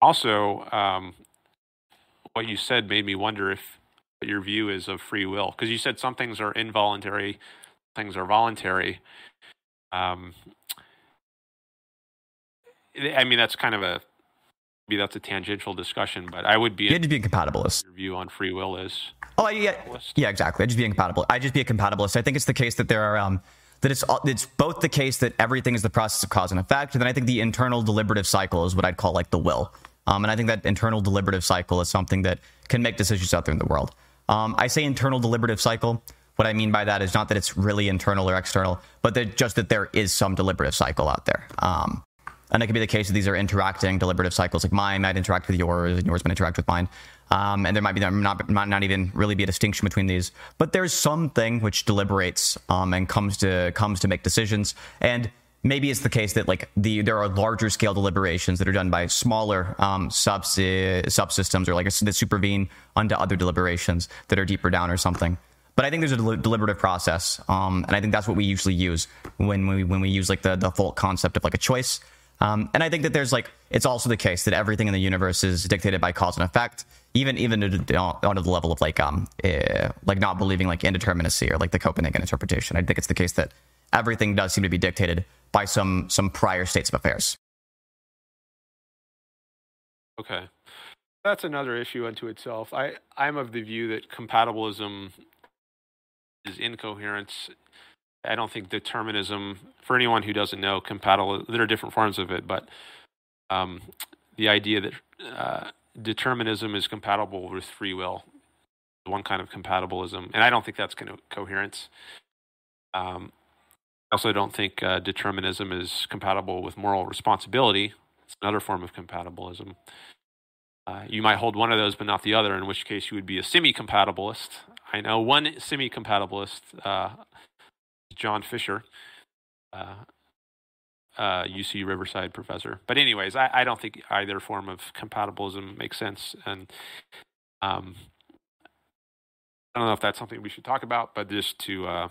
Also, um, what you said made me wonder if your view is of free will, because you said some things are involuntary, things are voluntary. Um, I mean, that's kind of a maybe that's a tangential discussion, but I would be. You'd be a compatibilist. Your view on free will is. Oh yeah, yeah, exactly. I'd just be incompatible. I'd just be a compatibilist. I think it's the case that there are um, that it's it's both the case that everything is the process of cause and effect, and then I think the internal deliberative cycle is what I'd call like the will. Um, and I think that internal deliberative cycle is something that can make decisions out there in the world. Um, I say internal deliberative cycle what I mean by that is not that it's really internal or external, but that just that there is some deliberative cycle out there. Um, and it could be the case that these are interacting deliberative cycles. Like mine might interact with yours, and yours might interact with mine. Um, and there might be not, might not even really be a distinction between these. But there's something which deliberates um, and comes to comes to make decisions. And maybe it's the case that like the there are larger scale deliberations that are done by smaller um, subs- subsystems or like that supervene onto other deliberations that are deeper down or something. But I think there's a del- deliberative process, um, and I think that's what we usually use when we when we use like the the full concept of like a choice. Um, and I think that there's like it's also the case that everything in the universe is dictated by cause and effect, even even on the level of like um uh, like not believing like indeterminacy or like the Copenhagen interpretation. I think it's the case that everything does seem to be dictated by some some prior states of affairs. Okay. That's another issue unto itself. I, I'm of the view that compatibilism is incoherence. I don't think determinism, for anyone who doesn't know, compatible, there are different forms of it, but um, the idea that uh, determinism is compatible with free will, one kind of compatibilism, and I don't think that's co- coherence. Um, I also don't think uh, determinism is compatible with moral responsibility. It's another form of compatibilism. Uh, you might hold one of those but not the other, in which case you would be a semi compatibilist. I know one semi compatibilist, uh, John Fischer, uh, uh, UC Riverside professor. But, anyways, I, I, don't think either form of compatibilism makes sense. And um, I don't know if that's something we should talk about, but just to uh,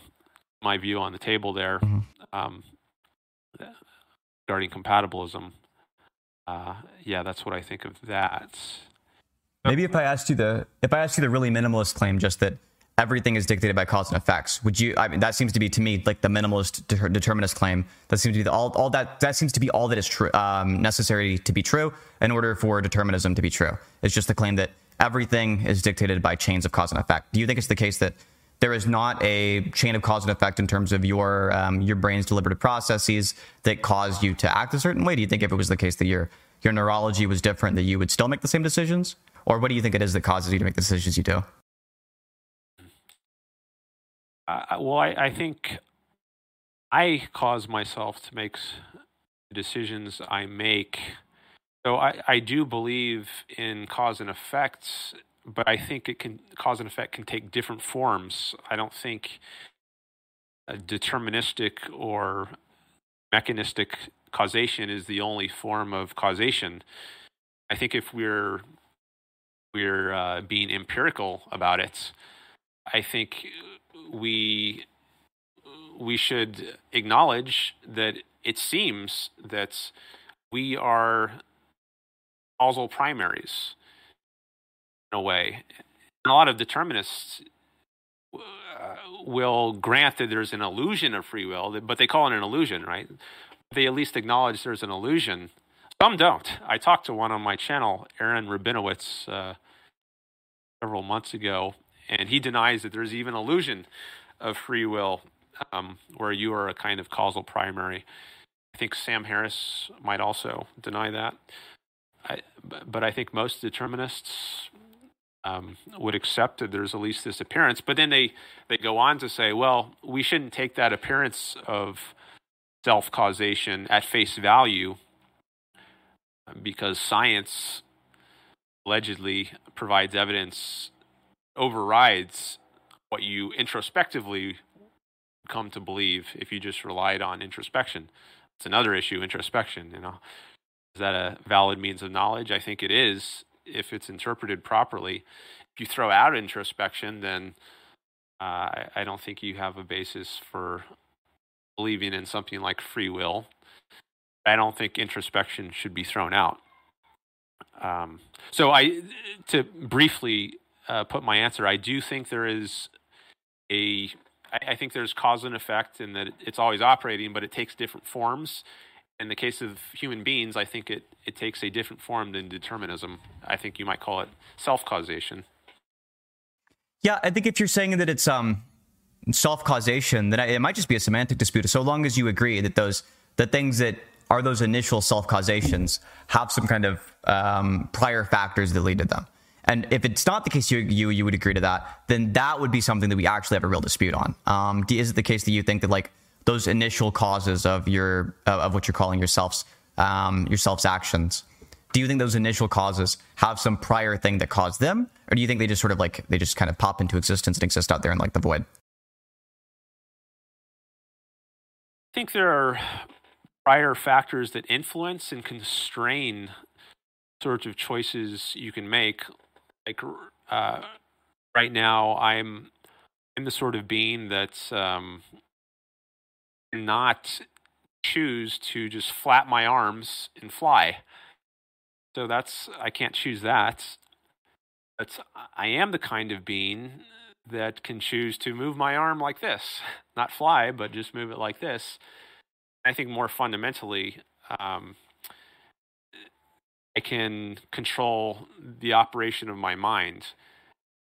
my view on the table there mm-hmm. um, regarding compatibilism. Uh, yeah, that's what I think of that. Maybe if I asked you the if I asked you the really minimalist claim, just that everything is dictated by cause and effects. Would you? I mean, that seems to be to me like the minimalist determinist claim. That seems to be the, all, all that. That seems to be all that is true, um, necessary to be true in order for determinism to be true. It's just the claim that everything is dictated by chains of cause and effect. Do you think it's the case that there is not a chain of cause and effect in terms of your um, your brain's deliberative processes that cause you to act a certain way? Do you think if it was the case that your your neurology was different, that you would still make the same decisions, or what do you think it is that causes you to make the decisions you do? Well, I, I think I cause myself to make the decisions I make. So I, I do believe in cause and effects, but I think it can cause and effect can take different forms. I don't think deterministic or mechanistic causation is the only form of causation. I think if we're we're uh, being empirical about it, I think we we should acknowledge that it seems that we are causal primaries in a way. And a lot of determinists uh, will grant that there's an illusion of free will, but they call it an illusion, right? They at least acknowledge there's an illusion. Some don't. I talked to one on my channel, Aaron Rabinowitz, uh, several months ago, and he denies that there's even illusion of free will um, where you are a kind of causal primary. I think Sam Harris might also deny that. I, but I think most determinists um, would accept that there's at least this appearance. But then they, they go on to say, well, we shouldn't take that appearance of self causation at face value because science allegedly provides evidence overrides what you introspectively come to believe if you just relied on introspection. It's another issue, introspection, you know. Is that a valid means of knowledge? I think it is if it's interpreted properly. If you throw out introspection, then uh, I, don't think you have a basis for believing in something like free will. I don't think introspection should be thrown out. Um, so I, to briefly uh, put my answer, I do think there is a I, I think there's cause and effect in that it's always operating, but it takes different forms. In the case of human beings, I think it, it takes a different form than determinism. I think you might call it self causation. Yeah, I think if you're saying that it's um, self causation, then it might just be a semantic dispute. So long as you agree that those the things that are those initial self causations have some kind of um, prior factors that lead to them. And if it's not the case you, you you would agree to that, then that would be something that we actually have a real dispute on. Um, is it the case that you think that like those initial causes of your of what you're calling yourselves um, yourselves actions? Do you think those initial causes have some prior thing that caused them, or do you think they just sort of like they just kind of pop into existence and exist out there in like the void? I think there are prior factors that influence and constrain sorts of choices you can make like uh, right now i'm i'm the sort of being that's um, not choose to just flap my arms and fly. So that's i can't choose that. But i am the kind of being that can choose to move my arm like this. Not fly but just move it like this. I think more fundamentally um, I can control the operation of my mind.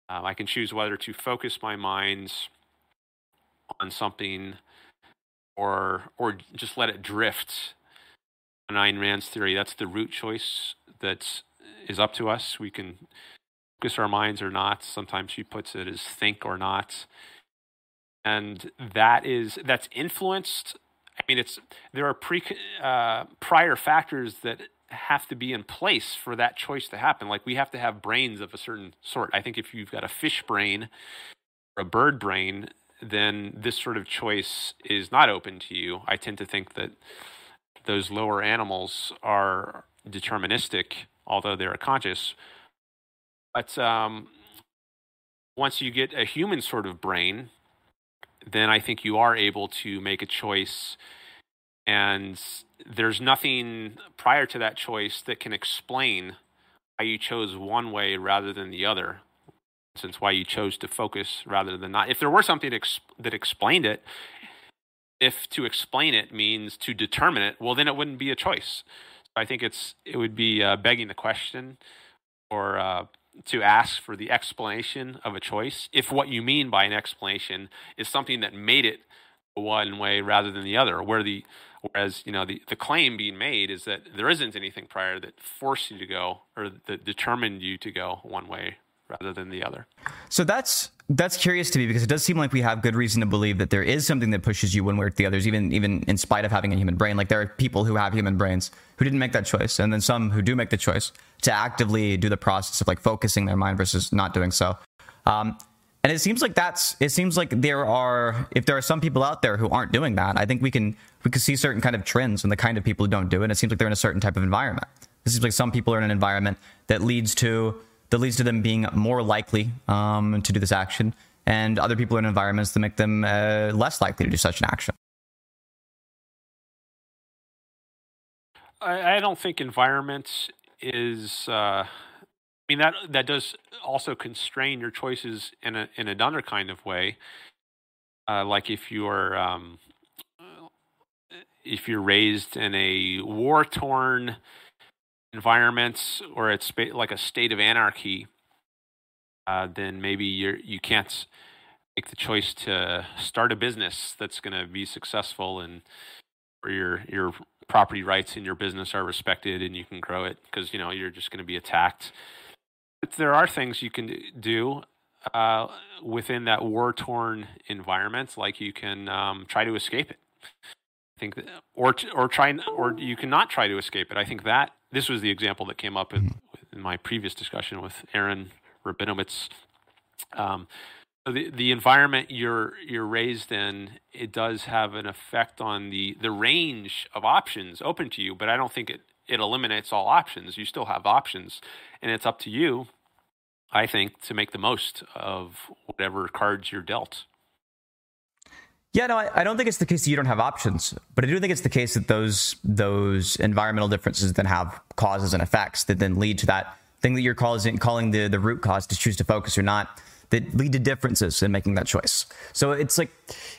Um, I can choose whether to focus my mind on something or or just let it drift. In Ayn Rand's theory, that's the root choice that is up to us. We can focus our minds or not. Sometimes she puts it as think or not. And that is that's influenced. I mean, it's there are pre uh, prior factors that have to be in place for that choice to happen. Like we have to have brains of a certain sort. I think if you've got a fish brain or a bird brain, then this sort of choice is not open to you. I tend to think that those lower animals are deterministic, although they're conscious. But um, once you get a human sort of brain, then I think you are able to make a choice and there's nothing prior to that choice that can explain why you chose one way rather than the other. Since why you chose to focus rather than not. If there were something that explained it if to explain it means to determine it well then it wouldn't be a choice. So i think it's it would be uh, begging the question or uh, to ask for the explanation of a choice if what you mean by an explanation is something that made it one way rather than the other where the Whereas, you know, the, the claim being made is that there isn't anything prior that forced you to go or that determined you to go one way rather than the other. So that's that's curious to me because it does seem like we have good reason to believe that there is something that pushes you one way or the others, even even in spite of having a human brain. Like there are people who have human brains who didn't make that choice, and then some who do make the choice to actively do the process of like focusing their mind versus not doing so. Um, and it seems like that's it seems like there are if there are some people out there who aren't doing that, I think we can we can see certain kind of trends in the kind of people who don't do it. It seems like they're in a certain type of environment. It seems like some people are in an environment that leads to that leads to them being more likely um, to do this action, and other people are in environments that make them uh, less likely to do such an action. I, I don't think environments is, uh, I mean that that does also constrain your choices in a in another kind of way. Uh, like if you're um, if you're raised in a war torn environment or it's like a state of anarchy, uh, then maybe you're you can't make the choice to start a business that's going to be successful and where your your property rights in your business are respected and you can grow it because you know you're just going to be attacked. There are things you can do uh, within that war torn environment, like you can um, try to escape it. I think, that, or or try or you cannot try to escape it. I think that this was the example that came up in, mm-hmm. in my previous discussion with Aaron Rabinowitz. Um, the the environment you're you're raised in it does have an effect on the the range of options open to you but i don't think it it eliminates all options you still have options and it's up to you i think to make the most of whatever cards you're dealt yeah, no, I, I, don't think it's the case that you don't have options, but I do think it's the case that those those environmental differences then have causes and effects that then lead to that thing that you're calling calling the the root cause to choose to focus or not that lead to differences in making that choice. So it's like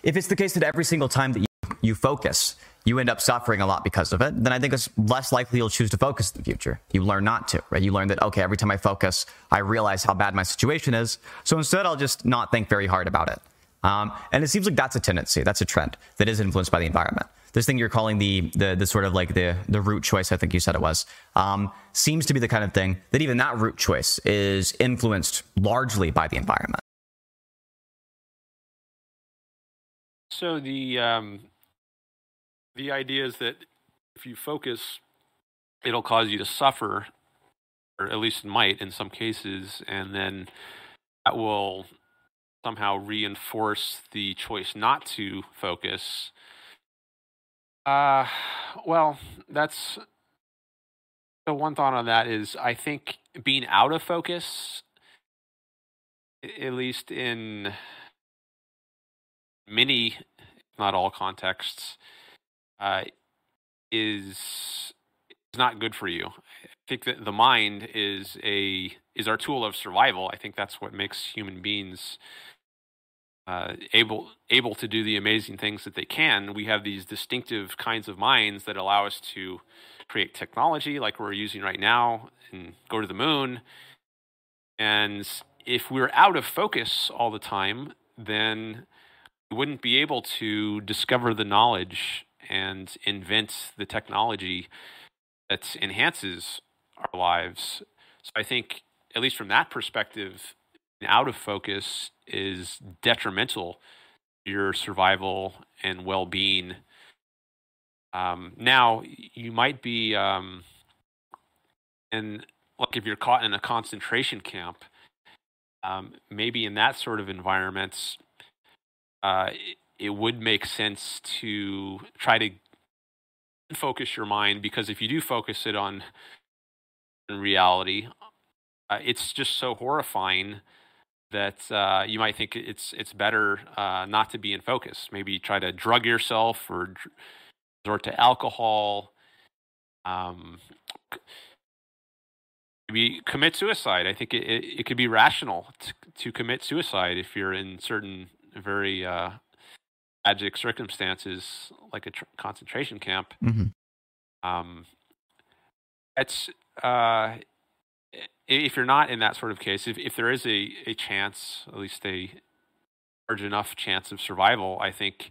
if it's the case that every single time that you, you focus, you end up suffering a lot because of it, then I think it's less likely you'll choose to focus in the future. You learn not to, right? You learn that, okay, every time I focus, I realize how bad my situation is. So instead, I'll just not think very hard about it. Um, and it seems like that's a tendency, that's a trend that is influenced by the environment this thing you're calling the the the sort of like the the root choice, I think you said it was, um, seems to be the kind of thing that even that root choice is influenced largely by the environment. So the um, the idea is that if you focus, it'll cause you to suffer, or at least might in some cases, and then that will somehow reinforce the choice not to focus. Uh, well, that's the one thought on that is I think being out of focus, at least in many, not all contexts, uh, is is not good for you. I think that the mind is a is our tool of survival. I think that's what makes human beings uh, able able to do the amazing things that they can, we have these distinctive kinds of minds that allow us to create technology like we're using right now and go to the moon. And if we're out of focus all the time, then we wouldn't be able to discover the knowledge and invent the technology that enhances our lives. So I think, at least from that perspective, out of focus is detrimental to your survival and well being. Um, now, you might be, um, and like if you're caught in a concentration camp, um, maybe in that sort of environment, uh, it, would make sense to try to focus your mind because if you do focus it on reality, uh, it's just so horrifying that uh, you might think it's it's better uh, not to be in focus. Maybe try to drug yourself or resort to alcohol. Um, maybe commit suicide. I think it, it, it could be rational to, to, commit suicide if you're in certain very uh, tragic circumstances, like a tr- concentration camp. Mm-hmm. Um, it's uh, if you're not in that sort of case, if, if there is a, a chance, at least a large enough chance of survival, I think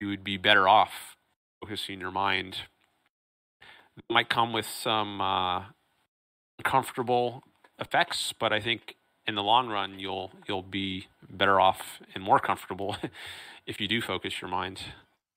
you would be better off focusing your mind. It might come with some uh, uncomfortable effects, but I think in the long run you'll you'll be better off and more comfortable if you do focus your mind.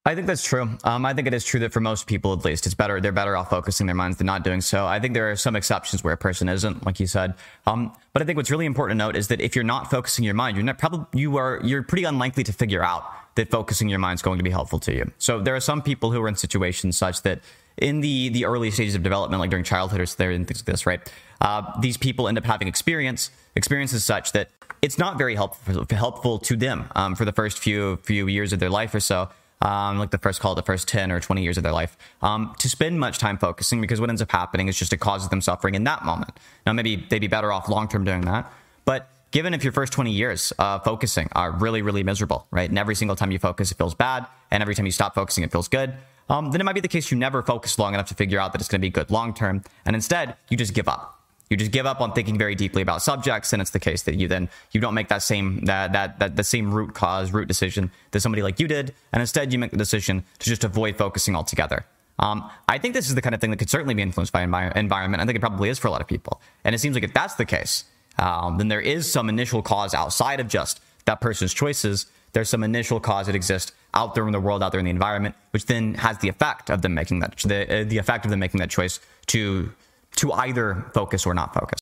I think that's true. Um, I think it is true that for most people, at least, it's better. They're better off focusing their minds than not doing so. I think there are some exceptions where a person isn't, like you said. Um, but I think what's really important to note is that if you're not focusing your mind, you're not probably you are you're pretty unlikely to figure out that focusing your mind is going to be helpful to you. So there are some people who are in situations such that in the the early stages of development, like during childhood or things like this, right? Uh, these people end up having experience experiences such that it's not very helpful helpful to them um, for the first few few years of their life or so um, like the first call, the first 10 or 20 years of their life, um, to spend much time focusing because what ends up happening is just it causes them suffering in that moment. Now, maybe they'd be better off long term doing that. But given if your first 20 years uh, focusing are really, really miserable, right? And every single time you focus, it feels bad. And every time you stop focusing, it feels good. Um, then it might be the case you never focus long enough to figure out that it's going to be good long term. And instead, you just give up you just give up on thinking very deeply about subjects and it's the case that you then you don't make that same that that, that the same root cause root decision that somebody like you did and instead you make the decision to just avoid focusing altogether um, I think this is the kind of thing that could certainly be influenced by envi- environment. I think it probably is for a lot of people. And it seems like if that's the case, um, then there is some initial cause outside of just that person's choices. There's some initial cause that exists out there in the world, out there in the environment, which then has the effect of them making that the, uh, the effect of them making that choice to to either focus or not focus.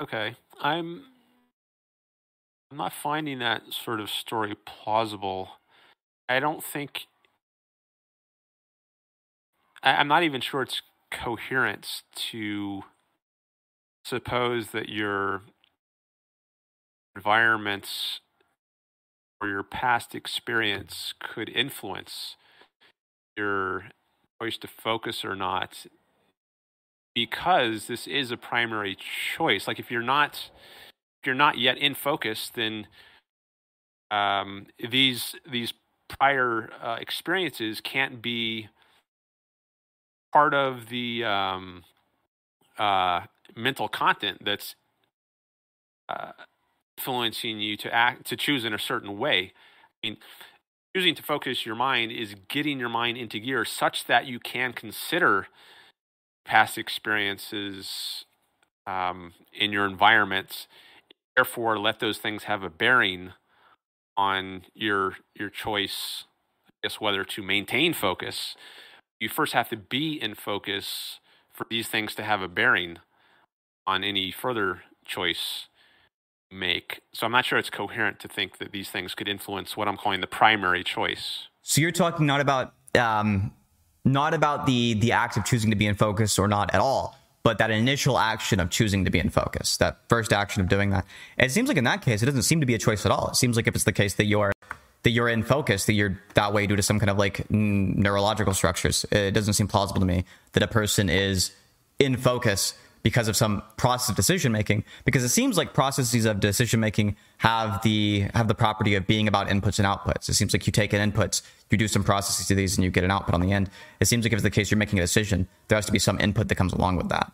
Okay. I'm I'm not finding that sort of story plausible. I don't think I, I'm not even sure it's coherent to suppose that your environments or your past experience could influence your choice to focus or not because this is a primary choice. Like if you're not if you're not yet in focus then um, these these prior uh, experiences can't be part of the um, uh, mental content that's uh, influencing you to act to choose in a certain way. I mean choosing to focus your mind is getting your mind into gear such that you can consider past experiences um, in your environments. Therefore, let those things have a bearing on your your choice. I guess whether to maintain focus. You first have to be in focus for these things to have a bearing on any further choice make. So I'm not sure it's coherent to think that these things could influence what I'm calling the primary choice. So you're talking not about um, not about the the act of choosing to be in focus or not at all, but that initial action of choosing to be in focus, that first action of doing that. It seems like in that case, it doesn't seem to be a choice at all. It seems like if it's the case that you're that you're in focus, that you're that way due to some kind of like neurological structures. It doesn't seem plausible to me that a person is in focus because of some process of decision making because it seems like processes of decision making have the have the property of being about inputs and outputs. It seems like you take an inputs you do some processes to these and you get an output on the end. It seems like if it's the case you're making a decision there has to be some input that comes along with that.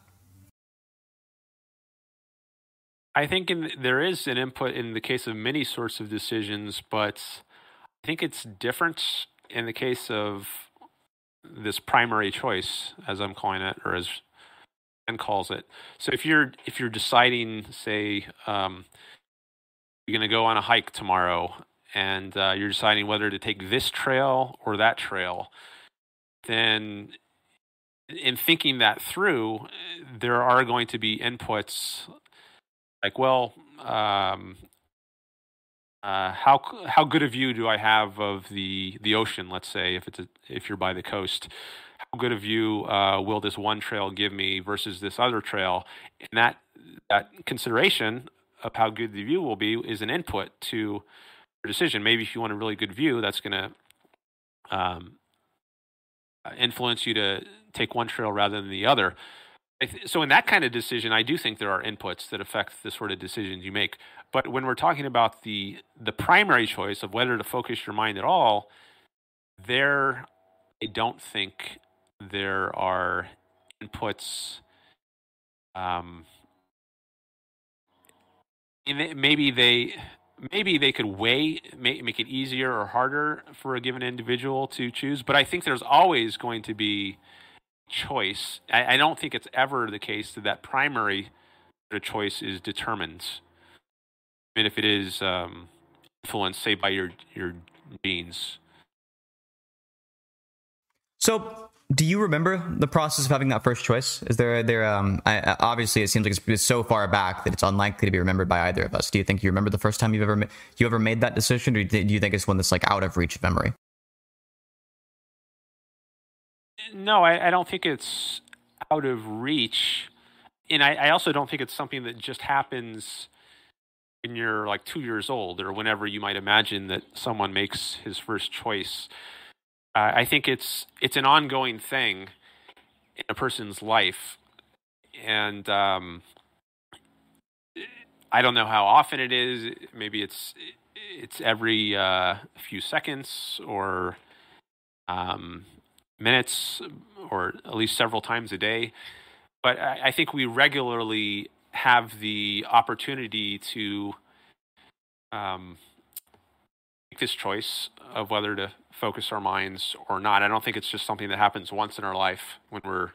I think in, there is an input in the case of many sorts of decisions but i think it's different in the case of this primary choice as i'm calling it or as calls it. So if you're if you're deciding, say, um, you're going to go on a hike tomorrow, and uh, you're deciding whether to take this trail or that trail, then in thinking that through, there are going to be inputs like, well, um, uh, how how good a view do I have of the the ocean? Let's say if it's a, if you're by the coast, good a view uh, will this one trail give me versus this other trail? And that that consideration of how good the view will be is an input to your decision. Maybe if you want a really good view, that's going to um, influence you to take one trail rather than the other. So in that kind of decision, I do think there are inputs that affect the sort of decisions you make. But when we're talking about the the primary choice of whether to focus your mind at all, there I don't think there are inputs um, maybe they maybe they could weigh make it easier or harder for a given individual to choose but i think there's always going to be choice. I, I don't think it's ever the case that that primary choice is determined. Mean, if it is um, influenced say by your your genes. So do you remember the process of having that first choice? Is there there um I, obviously it seems like it's so far back that it's unlikely to be remembered by either of us. Do you think you remember the first time you've ever you ever made that decision, or do you think it's one that's like out of reach of memory? No, I, I don't think it's out of reach, and I, I also don't think it's something that just happens when you're like two years old or whenever you might imagine that someone makes his first choice. Uh, I think it's it's an ongoing thing in a person's life, and um, I don't know how often it is. Maybe it's it's every uh, few seconds or um, minutes, or at least several times a day. But I, I think we regularly have the opportunity to um, make this choice of whether to focus our minds or not. I don't think it's just something that happens once in our life when we're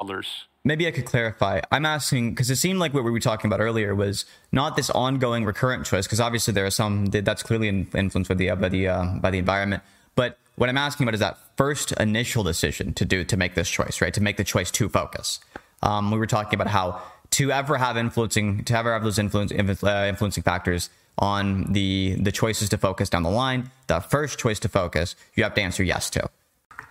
others. Maybe I could clarify. I'm asking because it seemed like what we were talking about earlier was not this ongoing recurrent choice, because obviously there are some that's clearly influenced by the uh, by the uh, by the environment. But what I'm asking about is that first initial decision to do to make this choice, right? To make the choice to focus. Um, we were talking about how to ever have influencing to ever have those influence, uh, influencing factors on the the choices to focus down the line. The first choice to focus, you have to answer yes to.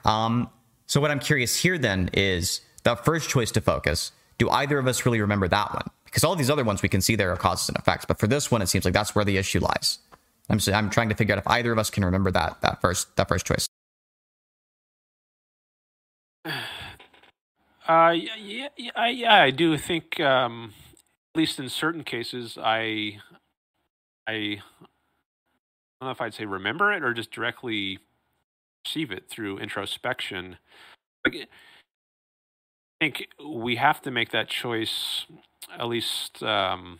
Um, so what I'm curious here then is the first choice to focus. Do either of us really remember that one? Because all these other ones we can see there are causes and effects, but for this one, it seems like that's where the issue lies. I'm I'm trying to figure out if either of us can remember that that first that first choice. Uh, yeah, yeah, yeah, I do think, um, at least in certain cases, I, I, don't know if I'd say remember it or just directly perceive it through introspection. I think we have to make that choice at least um,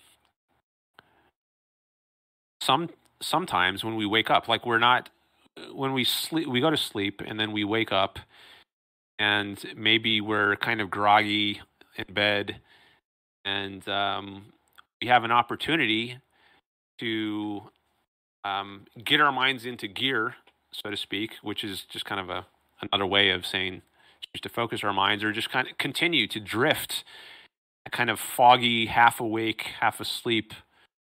some sometimes when we wake up. Like we're not when we sleep, we go to sleep and then we wake up and maybe we're kind of groggy in bed, and um, we have an opportunity to um, get our minds into gear, so to speak, which is just kind of a another way of saying just to focus our minds, or just kind of continue to drift, a kind of foggy, half awake, half asleep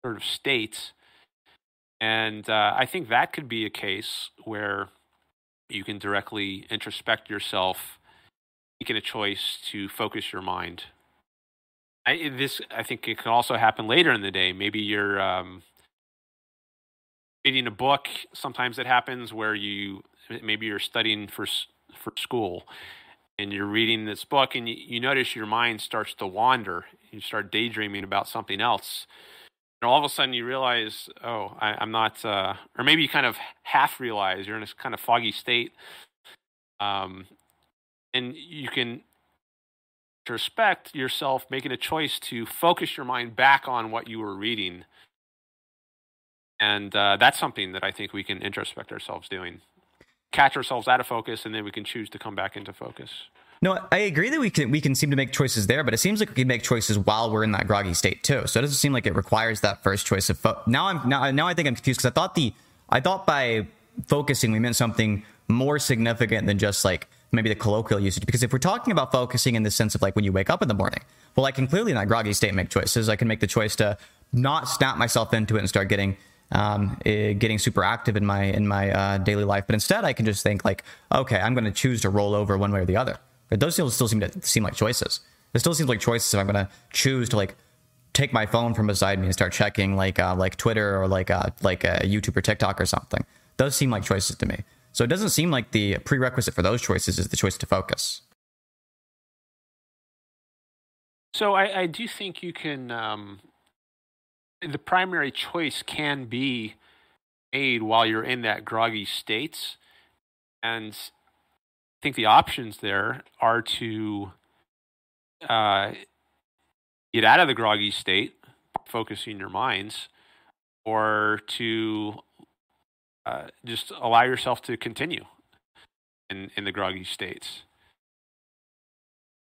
sort of state. And uh, I think that could be a case where you can directly introspect yourself, making a choice to focus your mind. I, this, I think, it can also happen later in the day. Maybe you're um, reading a book. Sometimes it happens where you maybe you're studying for for school, and you're reading this book, and you, you notice your mind starts to wander. You start daydreaming about something else and all of a sudden you realize, oh, I, am not, uh, or maybe you kind of half realize you're in this kind of foggy state, um, and you can respect yourself making a choice to focus your mind back on what you were reading, and uh, that's something that I think we can introspect ourselves doing, catch ourselves out of focus, and then we can choose to come back into focus. No, I agree that we can we can seem to make choices there, but it seems like we can make choices while we're in that groggy state too. So it doesn't seem like it requires that first choice of fo- now. I'm now now I think I'm confused because I thought the I thought by focusing we meant something more significant than just like maybe the colloquial usage. Because if we're talking about focusing in the sense of like when you wake up in the morning, well, I can clearly in that groggy state make choices. I can make the choice to not snap myself into it and start getting um, uh, getting super active in my in my uh, daily life, but instead I can just think like, okay, I'm going to choose to roll over one way or the other. But those still, still seem to seem like choices. It still seems like choices if I'm going to choose to like take my phone from beside me and start checking like uh, like Twitter or like uh, like a uh, YouTube or TikTok or something. Those seem like choices to me. So it doesn't seem like the prerequisite for those choices is the choice to focus. So I, I do think you can. Um, the primary choice can be made while you're in that groggy state, and I think the options there are to uh, get out of the groggy state, focusing your minds, or to uh, just allow yourself to continue in, in the groggy states.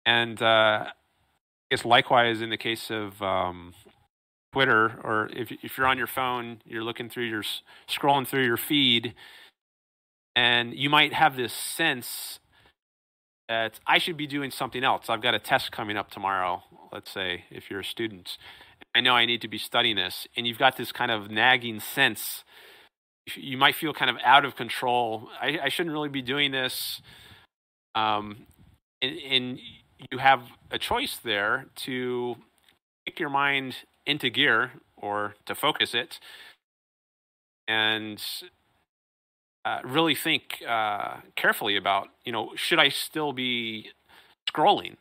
And uh, I guess likewise in the case of um, Twitter, or if, if you're on your phone, you're looking through your, scrolling through your feed, and you might have this sense that I should be doing something else. I've got a test coming up tomorrow, let's say, if you're a student. I know I need to be studying this, and you've got this kind of nagging sense. You might feel kind of out of control. I, I shouldn't really be doing this. Um, and, and you have a choice there to kick your mind into gear or to focus it, and uh, really think uh, carefully about, you know, should I still be scrolling?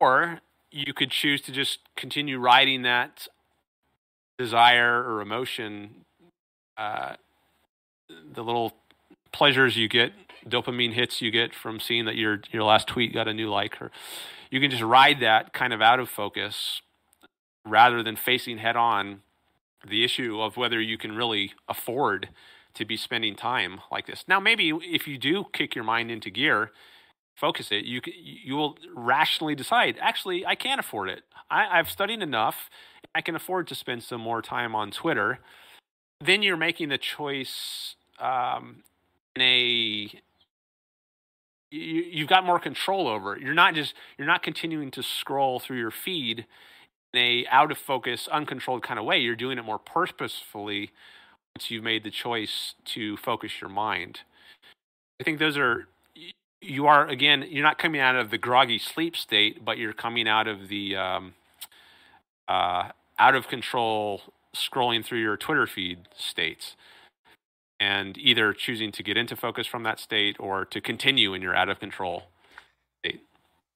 Or you could choose to just continue riding that desire or emotion, uh, the little pleasures you get, dopamine hits you get from seeing that your your last tweet got a new like, or you can just ride that kind of out of focus rather than facing head on the issue of whether you can really afford to be spending time like this. Now, maybe if you do kick your mind into gear, focus it, you you will rationally decide. Actually, I can't afford it. I, I've studied enough. I can afford to spend some more time on Twitter. Then you're making the choice um, in a you, you've got more control over it. You're not just you're not continuing to scroll through your feed in a out of focus, uncontrolled kind of way. You're doing it more purposefully once you've made the choice to focus your mind. I think those are you are again you're not coming out of the groggy sleep state, but you're coming out of the um, uh, out of control scrolling through your Twitter feed states and either choosing to get into focus from that state or to continue in your out of control.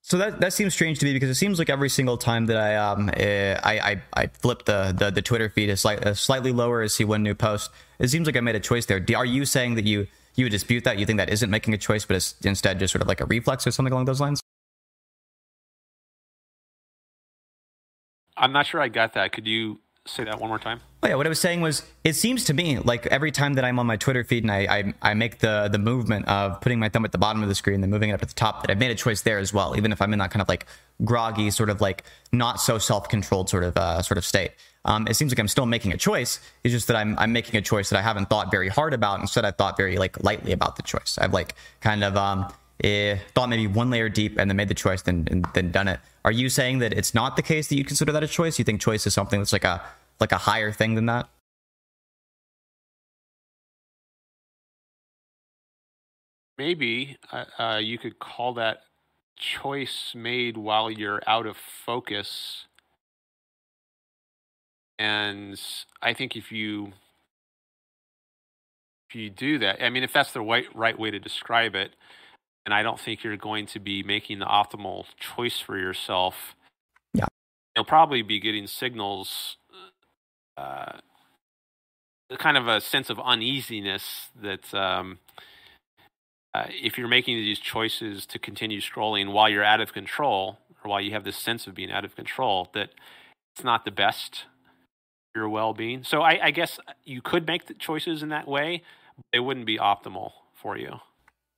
So that that seems strange to me because it seems like every single time that I um uh, I, I I flip the, the the Twitter feed is slight, uh, slightly lower as see one new post. It seems like I made a choice there. Are you saying that you you would dispute that? You think that isn't making a choice, but it's instead just sort of like a reflex or something along those lines? I'm not sure I got that. Could you say that one more time? Oh, yeah, what I was saying was, it seems to me like every time that I'm on my Twitter feed and I, I, I make the the movement of putting my thumb at the bottom of the screen, and moving it up at the top, that I've made a choice there as well, even if I'm in that kind of like groggy, sort of like not so self controlled sort of uh, sort of state. Um, it seems like I'm still making a choice. It's just that I'm I'm making a choice that I haven't thought very hard about. Instead, I've thought very like lightly about the choice. I've like kind of um, eh, thought maybe one layer deep and then made the choice, then and then done it. Are you saying that it's not the case that you consider that a choice? You think choice is something that's like a like a higher thing than that? Maybe uh, uh, you could call that choice made while you're out of focus. And I think if you if you do that, I mean, if that's the right right way to describe it, and I don't think you're going to be making the optimal choice for yourself. Yeah, you'll probably be getting signals uh, kind of a sense of uneasiness that um, uh, if you're making these choices to continue scrolling while you're out of control or while you have this sense of being out of control, that it's not the best for your well-being. So I, I guess you could make the choices in that way, but it wouldn't be optimal for you.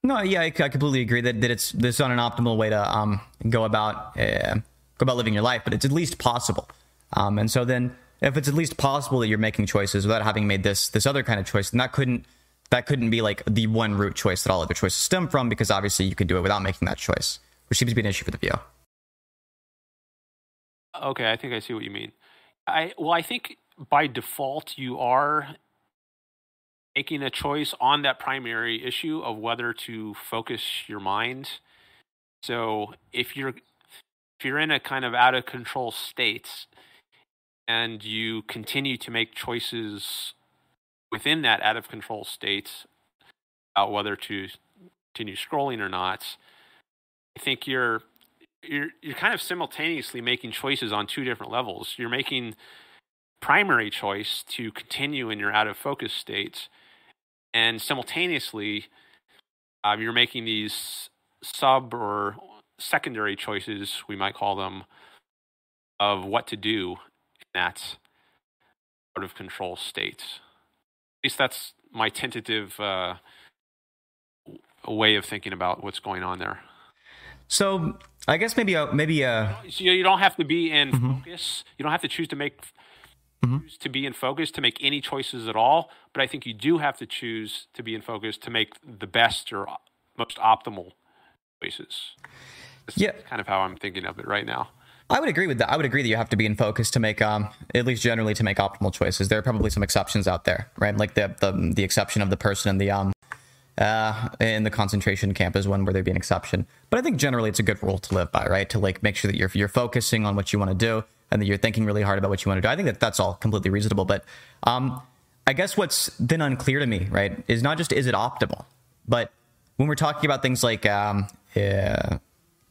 No, yeah, I, I completely agree that, that it's this not an optimal way to um, go about uh, go about living your life, but it's at least possible. Um, and so then if it's at least possible that you're making choices without having made this this other kind of choice, then that couldn't that couldn't be like the one root choice that all other choices stem from because obviously you could do it without making that choice, which seems to be an issue for the view. Okay, I think I see what you mean. I well, I think by default you are making a choice on that primary issue of whether to focus your mind. So if you're if you're in a kind of out of control state, and you continue to make choices within that out of control state about whether to continue scrolling or not, I think you're you're you're kind of simultaneously making choices on two different levels. You're making primary choice to continue in your out of focus state, and simultaneously, um, you're making these sub or secondary choices, we might call them, of what to do in that out of control state. At least that's my tentative uh, way of thinking about what's going on there. So I guess maybe a, maybe a... So you don't have to be in mm-hmm. focus. You don't have to choose to make mm-hmm. choose to be in focus to make any choices at all. But I think you do have to choose to be in focus to make the best or most optimal choices. That's yeah, kind of how I'm thinking of it right now. I would agree with that. I would agree that you have to be in focus to make, um, at least generally, to make optimal choices. There are probably some exceptions out there, right? Like the the, the exception of the person in the um, uh, in the concentration camp is one where there'd be an exception. But I think generally it's a good rule to live by, right? To like make sure that you're you're focusing on what you want to do. And that you're thinking really hard about what you want to do. I think that that's all completely reasonable. But um, I guess what's then unclear to me, right, is not just is it optimal, but when we're talking about things like um, uh,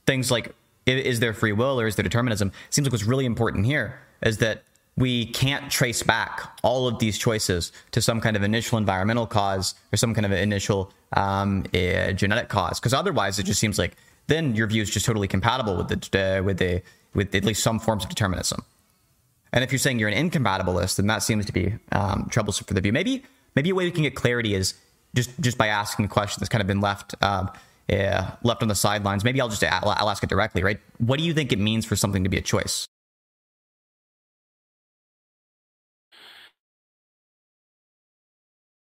things like is there free will or is there determinism, it seems like what's really important here is that we can't trace back all of these choices to some kind of initial environmental cause or some kind of initial um, uh, genetic cause, because otherwise it just seems like then your view is just totally compatible with the uh, with the with at least some forms of determinism. And if you're saying you're an incompatibilist, then that seems to be um, troublesome for the view. Maybe maybe a way we can get clarity is just just by asking a question that's kind of been left uh, left on the sidelines. Maybe I'll just I'll, ask it directly. Right? What do you think it means for something to be a choice?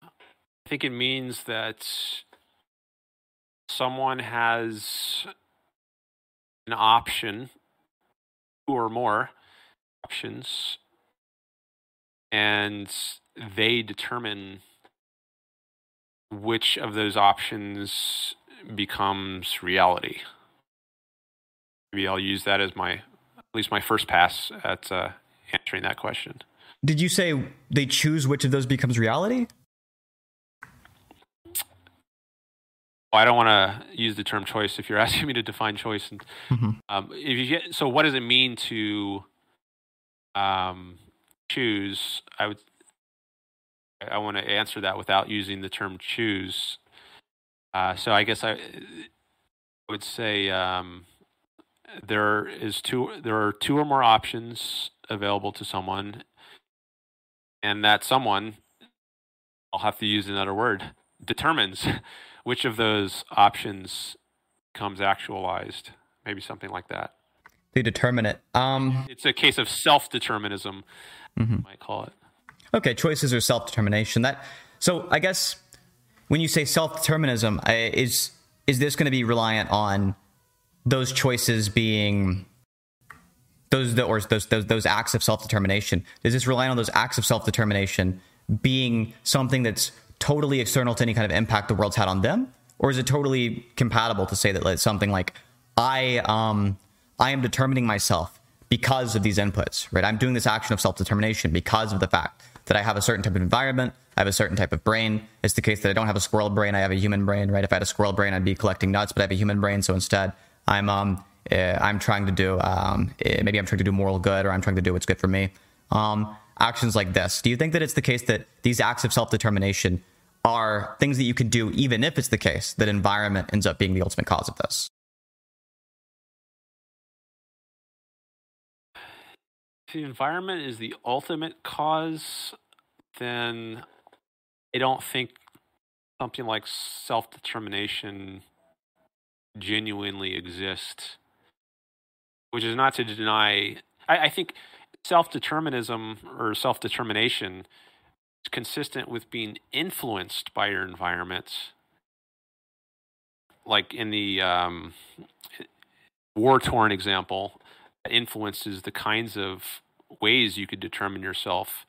I think it means that someone has an option, or more options, and they determine which of those options becomes reality. Maybe I'll use that as my, at least my first pass at uh, answering that question. Did you say they choose which of those becomes reality? I don't want to use the term choice if you're asking me to define choice. And, mm-hmm. um, if you get, so, what does it mean to um, choose? I would I want to answer that without using the term choose. Uh, so I guess I would say um, there is two. There are two or more options available to someone, and that someone, I'll have to use another word, determines which of those options comes actualized. Maybe something like that. They determine it. Um, it's a case of self-determinism, mm-hmm. might call it. Okay, choices are self determination. That so I guess when you say self determinism, is is this going to be reliant on those choices being those or those those those acts of self determination? Is this relying on those acts of self determination being something that's totally external to any kind of impact the world's had on them, or is it totally compatible to say that it's something like I um I am determining myself because of these inputs, right? I'm doing this action of self determination because of the fact that I have a certain type of environment, I have a certain type of brain. It's the case that I don't have a squirrel brain, I have a human brain, right? If I had a squirrel brain, I'd be collecting nuts, but I have a human brain, so instead, I'm um uh, I'm trying to do um uh, maybe I'm trying to do moral good or I'm trying to do what's good for me. Um, actions like this. Do you think that it's the case that these acts of self-determination are things that you can do even if it's the case that environment ends up being the ultimate cause of this? If the environment is the ultimate cause, then I don't think something like self determination genuinely exists. Which is not to deny, I, I think self determinism or self determination consistent with being influenced by your environment. Like in the um, war torn example, influences the kinds of ways you could determine yourself.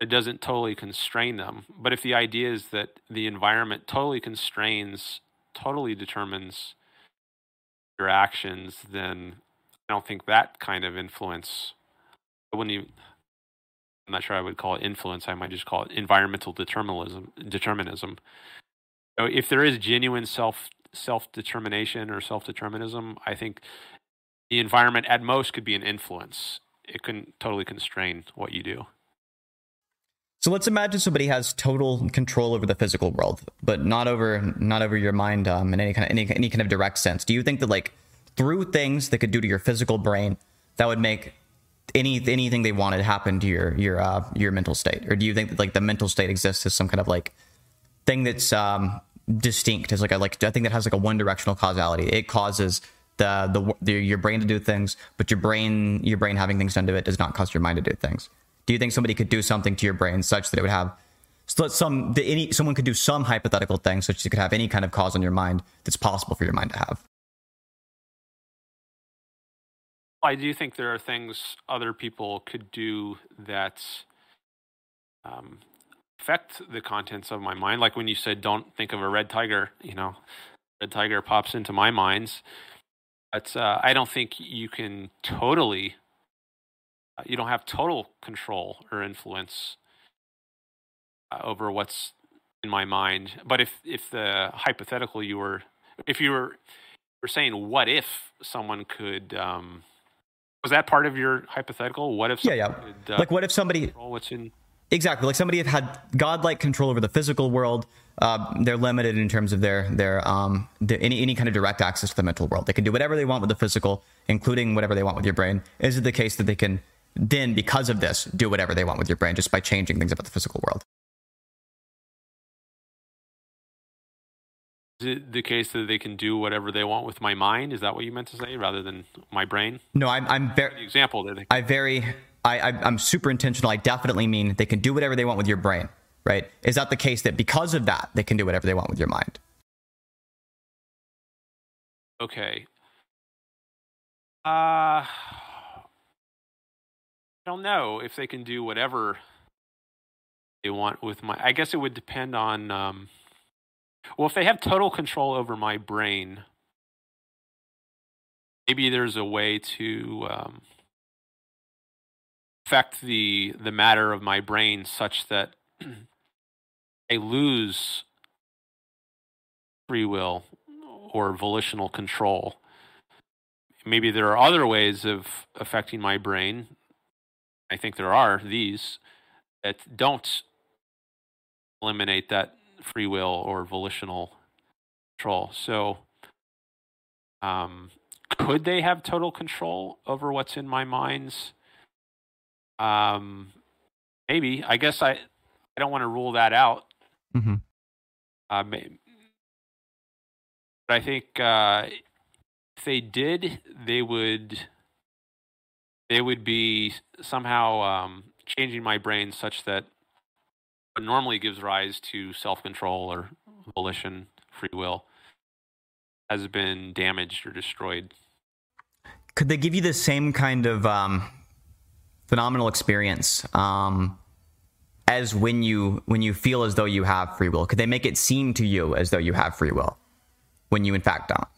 It doesn't totally constrain them. But if the idea is that the environment totally constrains, totally determines your actions, then I don't think that kind of influence, I wouldn't even, I'm not sure I would call it influence. I might just call it environmental determinism. Determinism. So if there is genuine self self determination or self determinism, I think the environment at most could be an influence. It couldn't totally constrain what you do. So let's imagine somebody has total control over the physical world, but not over not over your mind um, in any kind of any, any kind of direct sense. Do you think that like through things they could do to your physical brain that would make any anything they wanted happen to your your uh, your mental state, or do you think that like the mental state exists as some kind of like thing that's um, distinct as like a like I think that has like a one directional causality. It causes the, the, the your brain to do things, but your brain your brain having things done to it does not cause your mind to do things. Do you think somebody could do something to your brain such that it would have some any someone could do some hypothetical thing such that it could have any kind of cause on your mind that's possible for your mind to have? I do think there are things other people could do that um, affect the contents of my mind. Like when you said, "Don't think of a red tiger," you know, red tiger pops into my mind but uh, I don't think you can totally you don't have total control or influence uh, over what's in my mind. But if if the hypothetical you were if you were were saying what if someone could um, was that part of your hypothetical? What if yeah yeah. uh, like what if somebody what's in exactly. Like somebody had godlike control over the physical world. Uh, they're limited in terms of their their um their, any any kind of direct access to the mental world. They can do whatever they want with the physical including whatever they want with your brain. Is it the case that they can then because of this do whatever they want with your brain just by changing things about the physical world the case that they can do whatever they want with my mind? Is that what you meant to say, rather than my brain? No, I'm I'm The very example that they, I very I, I I'm super intentional. I definitely mean they can do whatever they want with your brain, right? Is that the case that because of that they can do whatever they want with your mind? okay. Uh, I don't know if they can do whatever they want with my. I guess it would depend on. Um, well, if they have total control over my brain, maybe there's a way to um, affect the the matter of my brain such that I lose free will or volitional control. Maybe there are other ways of affecting my brain. I think there are these that don't eliminate that free will or volitional control. So, um, could they have total control over what's in my minds? Um, maybe. I guess I, I don't want to rule that out. Mm-hmm. Uh, may- but I think uh, if they did, they would they would be somehow um, changing my brain such that normally gives rise to self control or volition, free will, has been damaged or destroyed. Could they give you the same kind of um, phenomenal experience um, as when you when you feel as though you have free will? Could they make it seem to you as though you have free will when you in fact don't?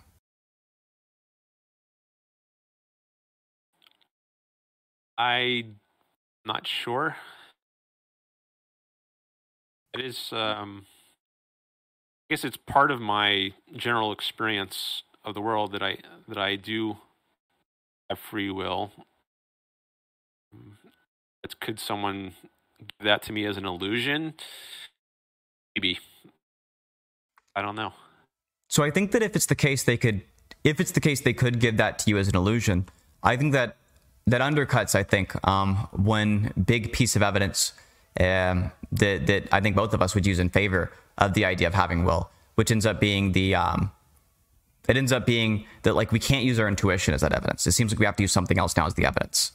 I'm not sure. It is. Um, I guess it's part of my general experience of the world that I that I do have free will. But could someone give that to me as an illusion? Maybe. I don't know. So I think that if it's the case they could if it's the case they could give that to you as an illusion, I think that that undercuts I think um, one big piece of evidence um, that that I think both of us would use in favor of the idea of having will, which ends up being the um, it ends up being that like we can't use our intuition as that evidence. It seems like we have to use something else now as the evidence.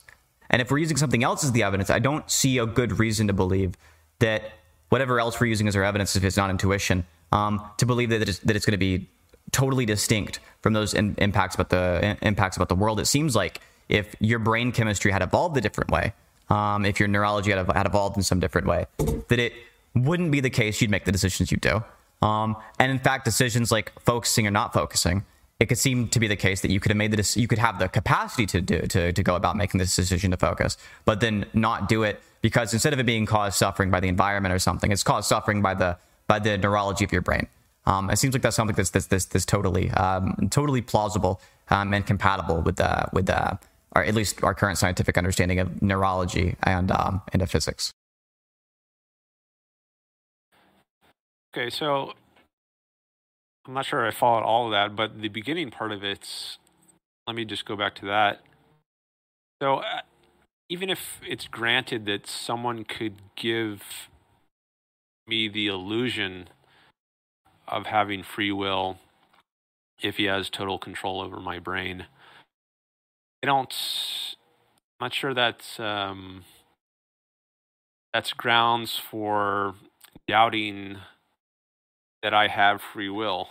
And if we're using something else as the evidence, I don't see a good reason to believe that whatever else we're using as our evidence, if it's not intuition, um, to believe that it's, that it's going to be totally distinct from those in, impacts about the impacts about the world. It seems like if your brain chemistry had evolved a different way, um, if your neurology had, had evolved in some different way, that it wouldn't be the case you'd make the decisions you do. Um, and in fact, decisions like focusing or not focusing, it could seem to be the case that you could have made the you could have the capacity to do to, to go about making this decision to focus, but then not do it because instead of it being caused suffering by the environment or something, it's caused suffering by the by the neurology of your brain. Um, it seems like that's something that's this this, this totally um, totally plausible um, and compatible with with or at least our current scientific understanding of neurology and um, and of physics. Okay, so I'm not sure I followed all of that, but the beginning part of it's. Let me just go back to that. So, uh, even if it's granted that someone could give me the illusion of having free will if he has total control over my brain, I don't. I'm not sure that's um, that's grounds for doubting that I have free will.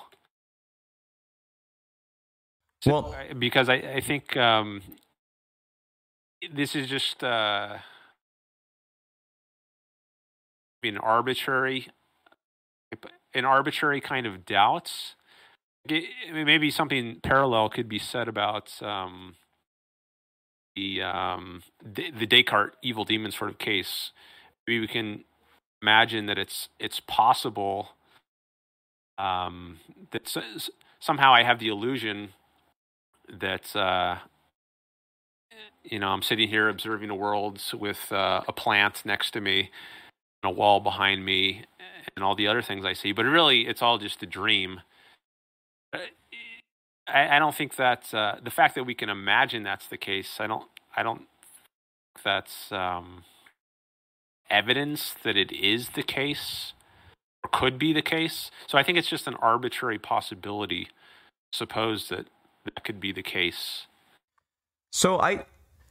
So, Well- because I, I think um, this is just uh, an arbitrary, an arbitrary kind of doubts. It- I mean, Maybe something parallel could be said about um, the um, the, the Descartes evil demon sort of case, maybe we can imagine that it's it's possible um, that somehow I have the illusion that uh, you know I'm sitting here observing the world with uh, a plant next to me, and a wall behind me, and all the other things I see. But really, it's all just a dream. I, I don't think that uh, the fact that we can imagine that's the case. I don't. I don't. That's um, evidence that it is the case or could be the case. So I think it's just an arbitrary possibility. Suppose that that could be the case. So I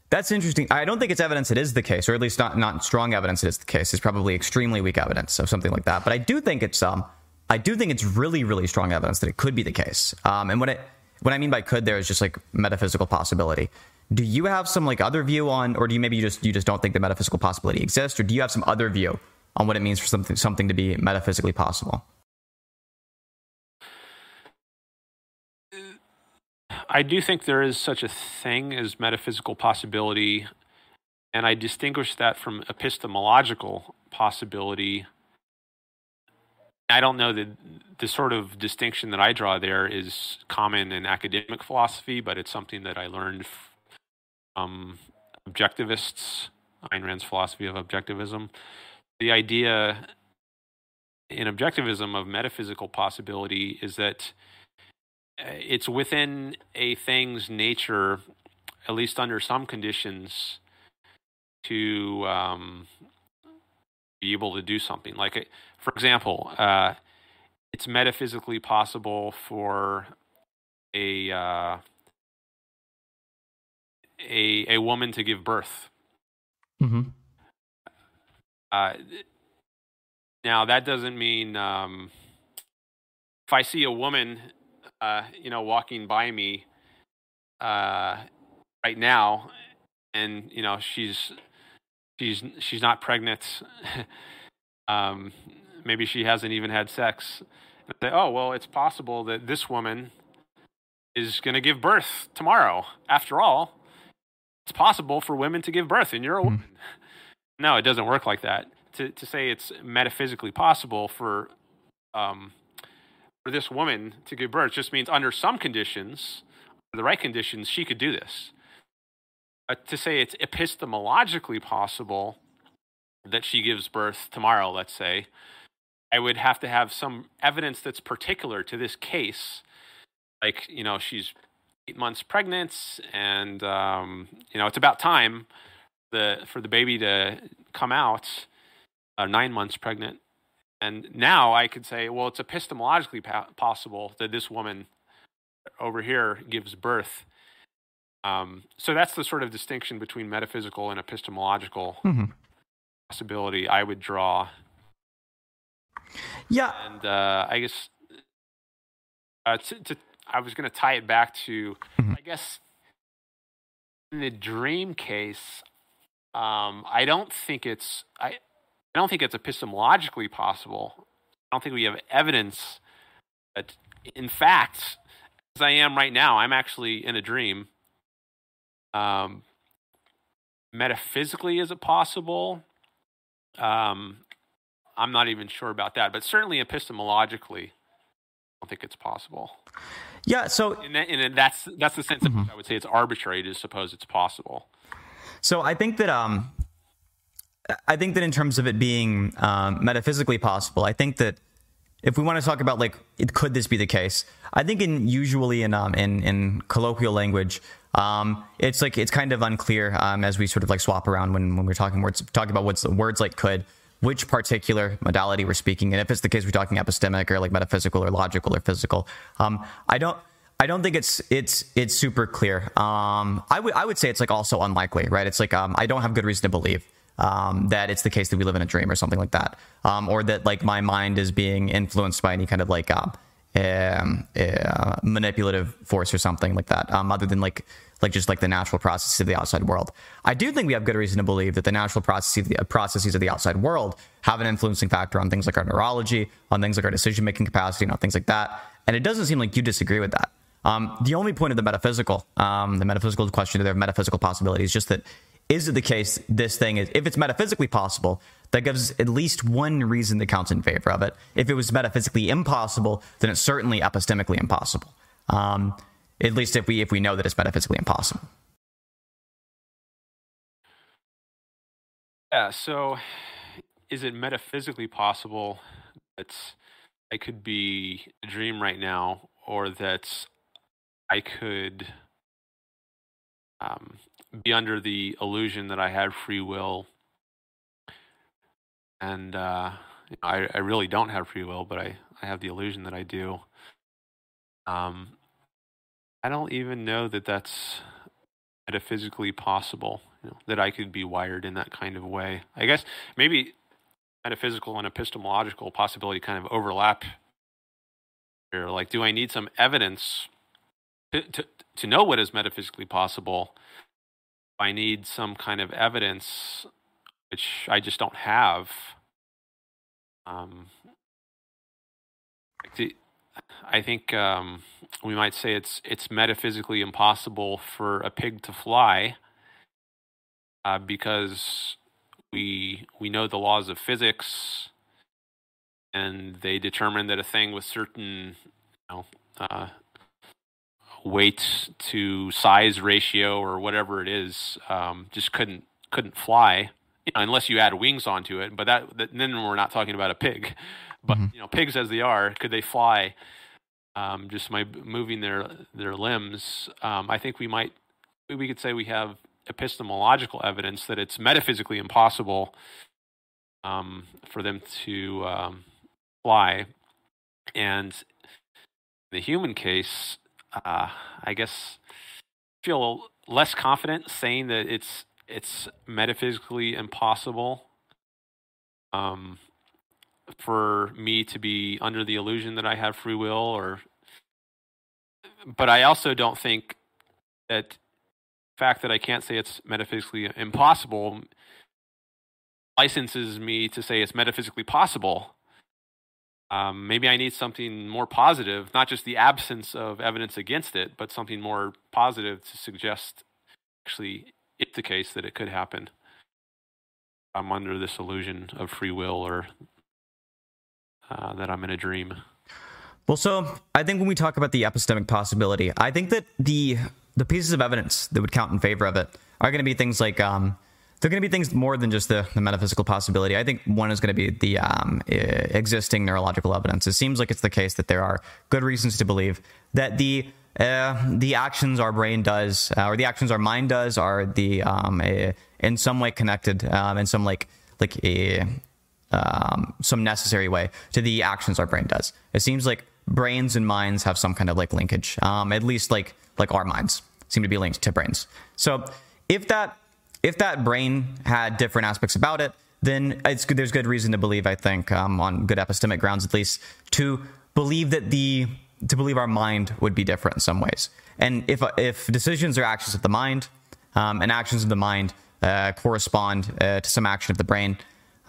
that's interesting. I don't think it's evidence it is the case, or at least not not strong evidence it is the case. It's probably extremely weak evidence of something like that. But I do think it's um I do think it's really really strong evidence that it could be the case. Um, and what it what I mean by could there is just like metaphysical possibility. Do you have some like other view on, or do you maybe you just you just don't think the metaphysical possibility exists, or do you have some other view on what it means for something something to be metaphysically possible? I do think there is such a thing as metaphysical possibility, and I distinguish that from epistemological possibility. I don't know that the sort of distinction that I draw there is common in academic philosophy, but it's something that I learned from objectivists, Ayn Rand's philosophy of objectivism. The idea in objectivism of metaphysical possibility is that uh, it's within a thing's nature, at least under some conditions, to um, be able to do something. Like, uh, for example, uh, it's metaphysically possible for a uh, a a woman to give birth. Mm-hmm. Uh, now that doesn't mean um, if I see a woman uh, you know, walking by me uh, right now, and you know, she's she's she's not pregnant. um, maybe she hasn't even had sex. And say, oh well, it's possible that this woman is going to give birth tomorrow. After all, it's possible for women to give birth, and you're a hmm. woman. Mm. No, it doesn't work like that. To to say it's metaphysically possible for um, for this woman to give birth just means under some conditions, the right conditions, she could do this. But to say it's epistemologically possible that she gives birth tomorrow, let's say, I would have to have some evidence that's particular to this case. Like, you know, she's eight months pregnant and, um, you know, it's about time the, for the baby to come out, uh, nine months pregnant. And now I could say, well, it's epistemologically possible that this woman over here gives birth. Um, so that's the sort of distinction between metaphysical and epistemological mm-hmm. possibility I would draw. Yeah. And uh, I guess uh, to, to, I was going to tie it back to, mm-hmm. I guess, in the dream case, um, I don't think it's I I don't think it's epistemologically possible. I don't think we have evidence that, in fact, as I am right now, I'm actually in a dream. Um, metaphysically, is it possible? Um, I'm not even sure about that, but certainly epistemologically, I don't think it's possible. Yeah. So, and, that, and that's that's the sense mm-hmm. I would say it's arbitrary to suppose it's possible. So I think that um, I think that in terms of it being um, metaphysically possible, I think that if we want to talk about like, it, could this be the case? I think in usually in um, in in colloquial language, um, it's like it's kind of unclear um, as we sort of like swap around when when we're talking words talking about what's words like could which particular modality we're speaking and if it's the case we're talking epistemic or like metaphysical or logical or physical. Um, I don't. I don't think it's it's it's super clear. Um, I would I would say it's like also unlikely, right? It's like um, I don't have good reason to believe um, that it's the case that we live in a dream or something like that, um, or that like my mind is being influenced by any kind of like uh, um, uh, manipulative force or something like that, um, other than like like just like the natural processes of the outside world. I do think we have good reason to believe that the natural processes the processes of the outside world have an influencing factor on things like our neurology, on things like our decision making capacity, and on things like that. And it doesn't seem like you disagree with that. Um, the only point of the metaphysical, um, the metaphysical question of their metaphysical possibility is just that is it the case this thing is if it's metaphysically possible that gives at least one reason that counts in favor of it. If it was metaphysically impossible then it's certainly epistemically impossible. Um, at least if we if we know that it's metaphysically impossible. Yeah so is it metaphysically possible that i could be a dream right now or that i could um, be under the illusion that I had free will, and uh, I, I really don't have free will, but I, I have the illusion that I do. Um, I don't even know that that's metaphysically possible. You know, that I could be wired in that kind of way. I guess maybe metaphysical and epistemological possibility kind of overlap here. Like, do I need some evidence to, to, to know what is metaphysically possible? I need some kind of evidence, which I just don't have. Um, I think um, we might say it's it's metaphysically impossible for a pig to fly uh, because we we know the laws of physics, and they determine that a thing with certain you know, uh, weight to size ratio or whatever it is um, just couldn't couldn't fly unless you add wings onto it. But that, that, then we're not talking about a pig. But mm-hmm. you know, pigs as they are, could they fly? Um, just by moving their their limbs, um, I think we might we could say we have epistemological evidence that it's metaphysically impossible um, for them to um, fly. And in the human case, uh, I guess feel less confident saying that it's it's metaphysically impossible um, for me to be under the illusion that I have free will or but I also don't think that fact that I can't say it's metaphysically impossible licenses me to say it's metaphysically possible. Um, maybe I need something more positive, not just the absence of evidence against it, but something more positive to suggest actually it's the case that it could happen. I'm under this illusion of free will or uh, that I'm in a dream. Well, so I think when we talk about the epistemic possibility, I think that the the pieces of evidence that would count in favor of it are going to be things like um, they're going to be things more than just the, the metaphysical possibility. I think one is going to be the um, existing neurological evidence. It seems like it's the case that there are good reasons to believe that the uh, the actions our brain does, uh, or the actions our mind does, are the um, in some way connected, um, in some like like a um, some necessary way to the actions our brain does. It seems like brains and minds have some kind of like linkage, um, at least like like our minds seem to be linked to brains. So if that if that brain had different aspects about it, then there's good reason to believe, I think, um, on good epistemic grounds at least, to believe that the to believe our mind would be different in some ways. And if if decisions are actions of the mind, um, and actions of the mind uh, correspond uh, to some action of the brain,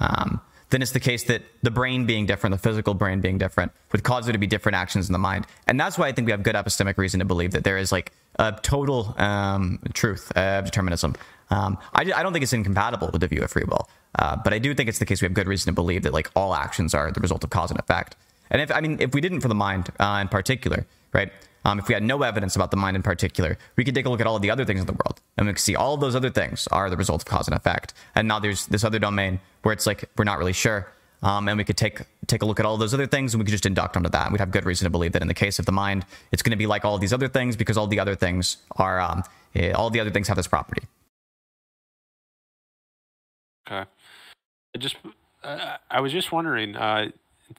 um, then it's the case that the brain being different, the physical brain being different, would cause there to be different actions in the mind. And that's why I think we have good epistemic reason to believe that there is like a total um, truth of determinism. Um, I, I, don't think it's incompatible with the view of free will, uh, but I do think it's the case we have good reason to believe that like all actions are the result of cause and effect. And if I mean, if we didn't for the mind uh, in particular, right? Um, if we had no evidence about the mind in particular, we could take a look at all the other things in the world, and we could see all of those other things are the result of cause and effect. And now there's this other domain where it's like we're not really sure, um, and we could take take a look at all those other things, and we could just induct onto that. We'd have good reason to believe that in the case of the mind, it's going to be like all these other things because all the other things are um, eh, all the other things have this property. Okay. I just I was just wondering, uh,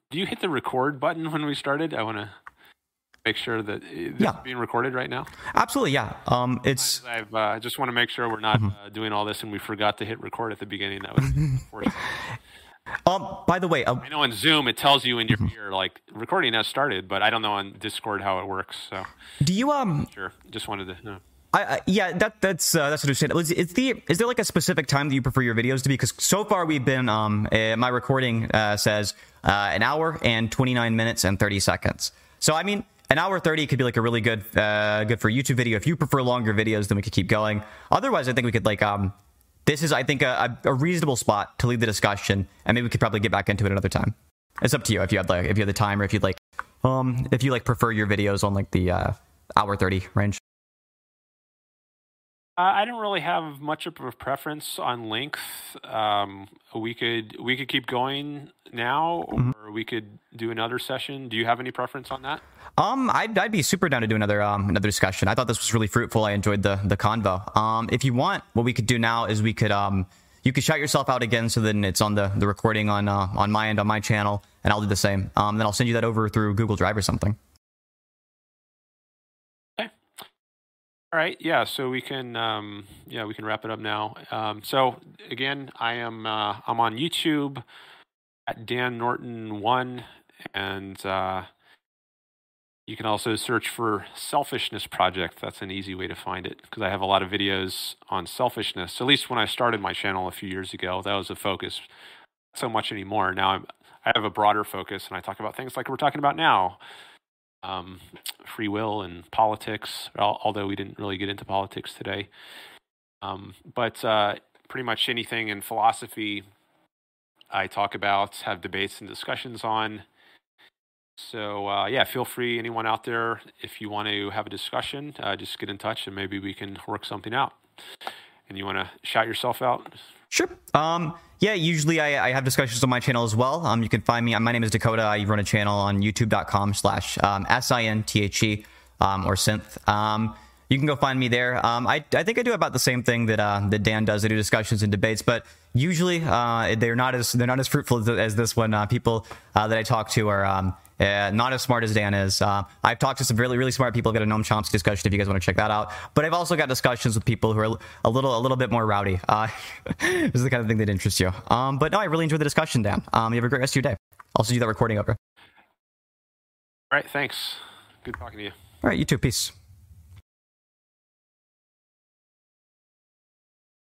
do you hit the record button when we started? I want to make sure that this yeah. being recorded right now. Absolutely, yeah. Um, it's. I uh, just want to make sure we're not mm-hmm. Uh, doing all this and we forgot to hit record at the beginning. That was. um. By the way, um, I know on Zoom it tells you in your mm-hmm. ear like recording has started, but I don't know on Discord how it works. So. Do you um? Sure. Just wanted to know. I, I, yeah, that that's uh, that's understandable. Is, is the is there like a specific time that you prefer your videos to be? Because so far we've been um uh, my recording uh, says uh, an hour and twenty nine minutes and thirty seconds. So I mean, an hour 30 could be like a really good uh, good for YouTube video. If you prefer longer videos, then we could keep going. Otherwise, I think we could like um this is I think a, a reasonable spot to leave the discussion, and maybe we could probably get back into it another time. It's up to you if you have like if you have the time or if you'd like um if you like prefer your videos on like the uh, hour 30 range. I don't really have much of a preference on length. Um, we could we could keep going now, or mm-hmm. we could do another session. Do you have any preference on that? Um, I'd, I'd be super down to do another um another discussion. I thought this was really fruitful. I enjoyed the the convo. Um, if you want, what we could do now is we could um you could shout yourself out again, so then it's on the the recording on uh, on my end on my channel, and I'll do the same. Um, then I'll send you that over through Google Drive or something. All right. Yeah. So we can, um, yeah, we can wrap it up now. Um, so again, I am, uh, I'm on YouTube at Dan Norton one, and uh, you can also search for Selfishness Project. That's an easy way to find it because I have a lot of videos on selfishness. At least when I started my channel a few years ago, that was a focus. Not so much anymore. Now I'm, I have a broader focus, and I talk about things like we're talking about now um, free will and politics, although we didn't really get into politics today. Um, but uh, pretty much anything in philosophy I talk about, have debates and discussions on. So, uh, yeah, feel free, anyone out there, if you want to have a discussion, uh, just get in touch and maybe we can work something out. And you want to shout yourself out? Sure. Um, yeah, usually I, I, have discussions on my channel as well. Um, you can find me. My name is Dakota. I run a channel on youtube.com slash um, S-I-N-T-H-E um, or synth. Um, you can go find me there. Um, I, I think I do about the same thing that uh, that Dan does. I do discussions and debates, but usually uh, they're not as they're not as fruitful as, as this one. Uh, people uh, that I talk to are um, uh, not as smart as Dan is. Uh, I've talked to some really, really smart people. I've got a Noam Chomsky discussion if you guys want to check that out. But I've also got discussions with people who are a little, a little bit more rowdy. Uh, this is the kind of thing that interests you. Um, but no, I really enjoyed the discussion, Dan. Um, you have a great rest of your day. I'll send you that recording over. All right, thanks. Good talking to you. All right, you too. Peace.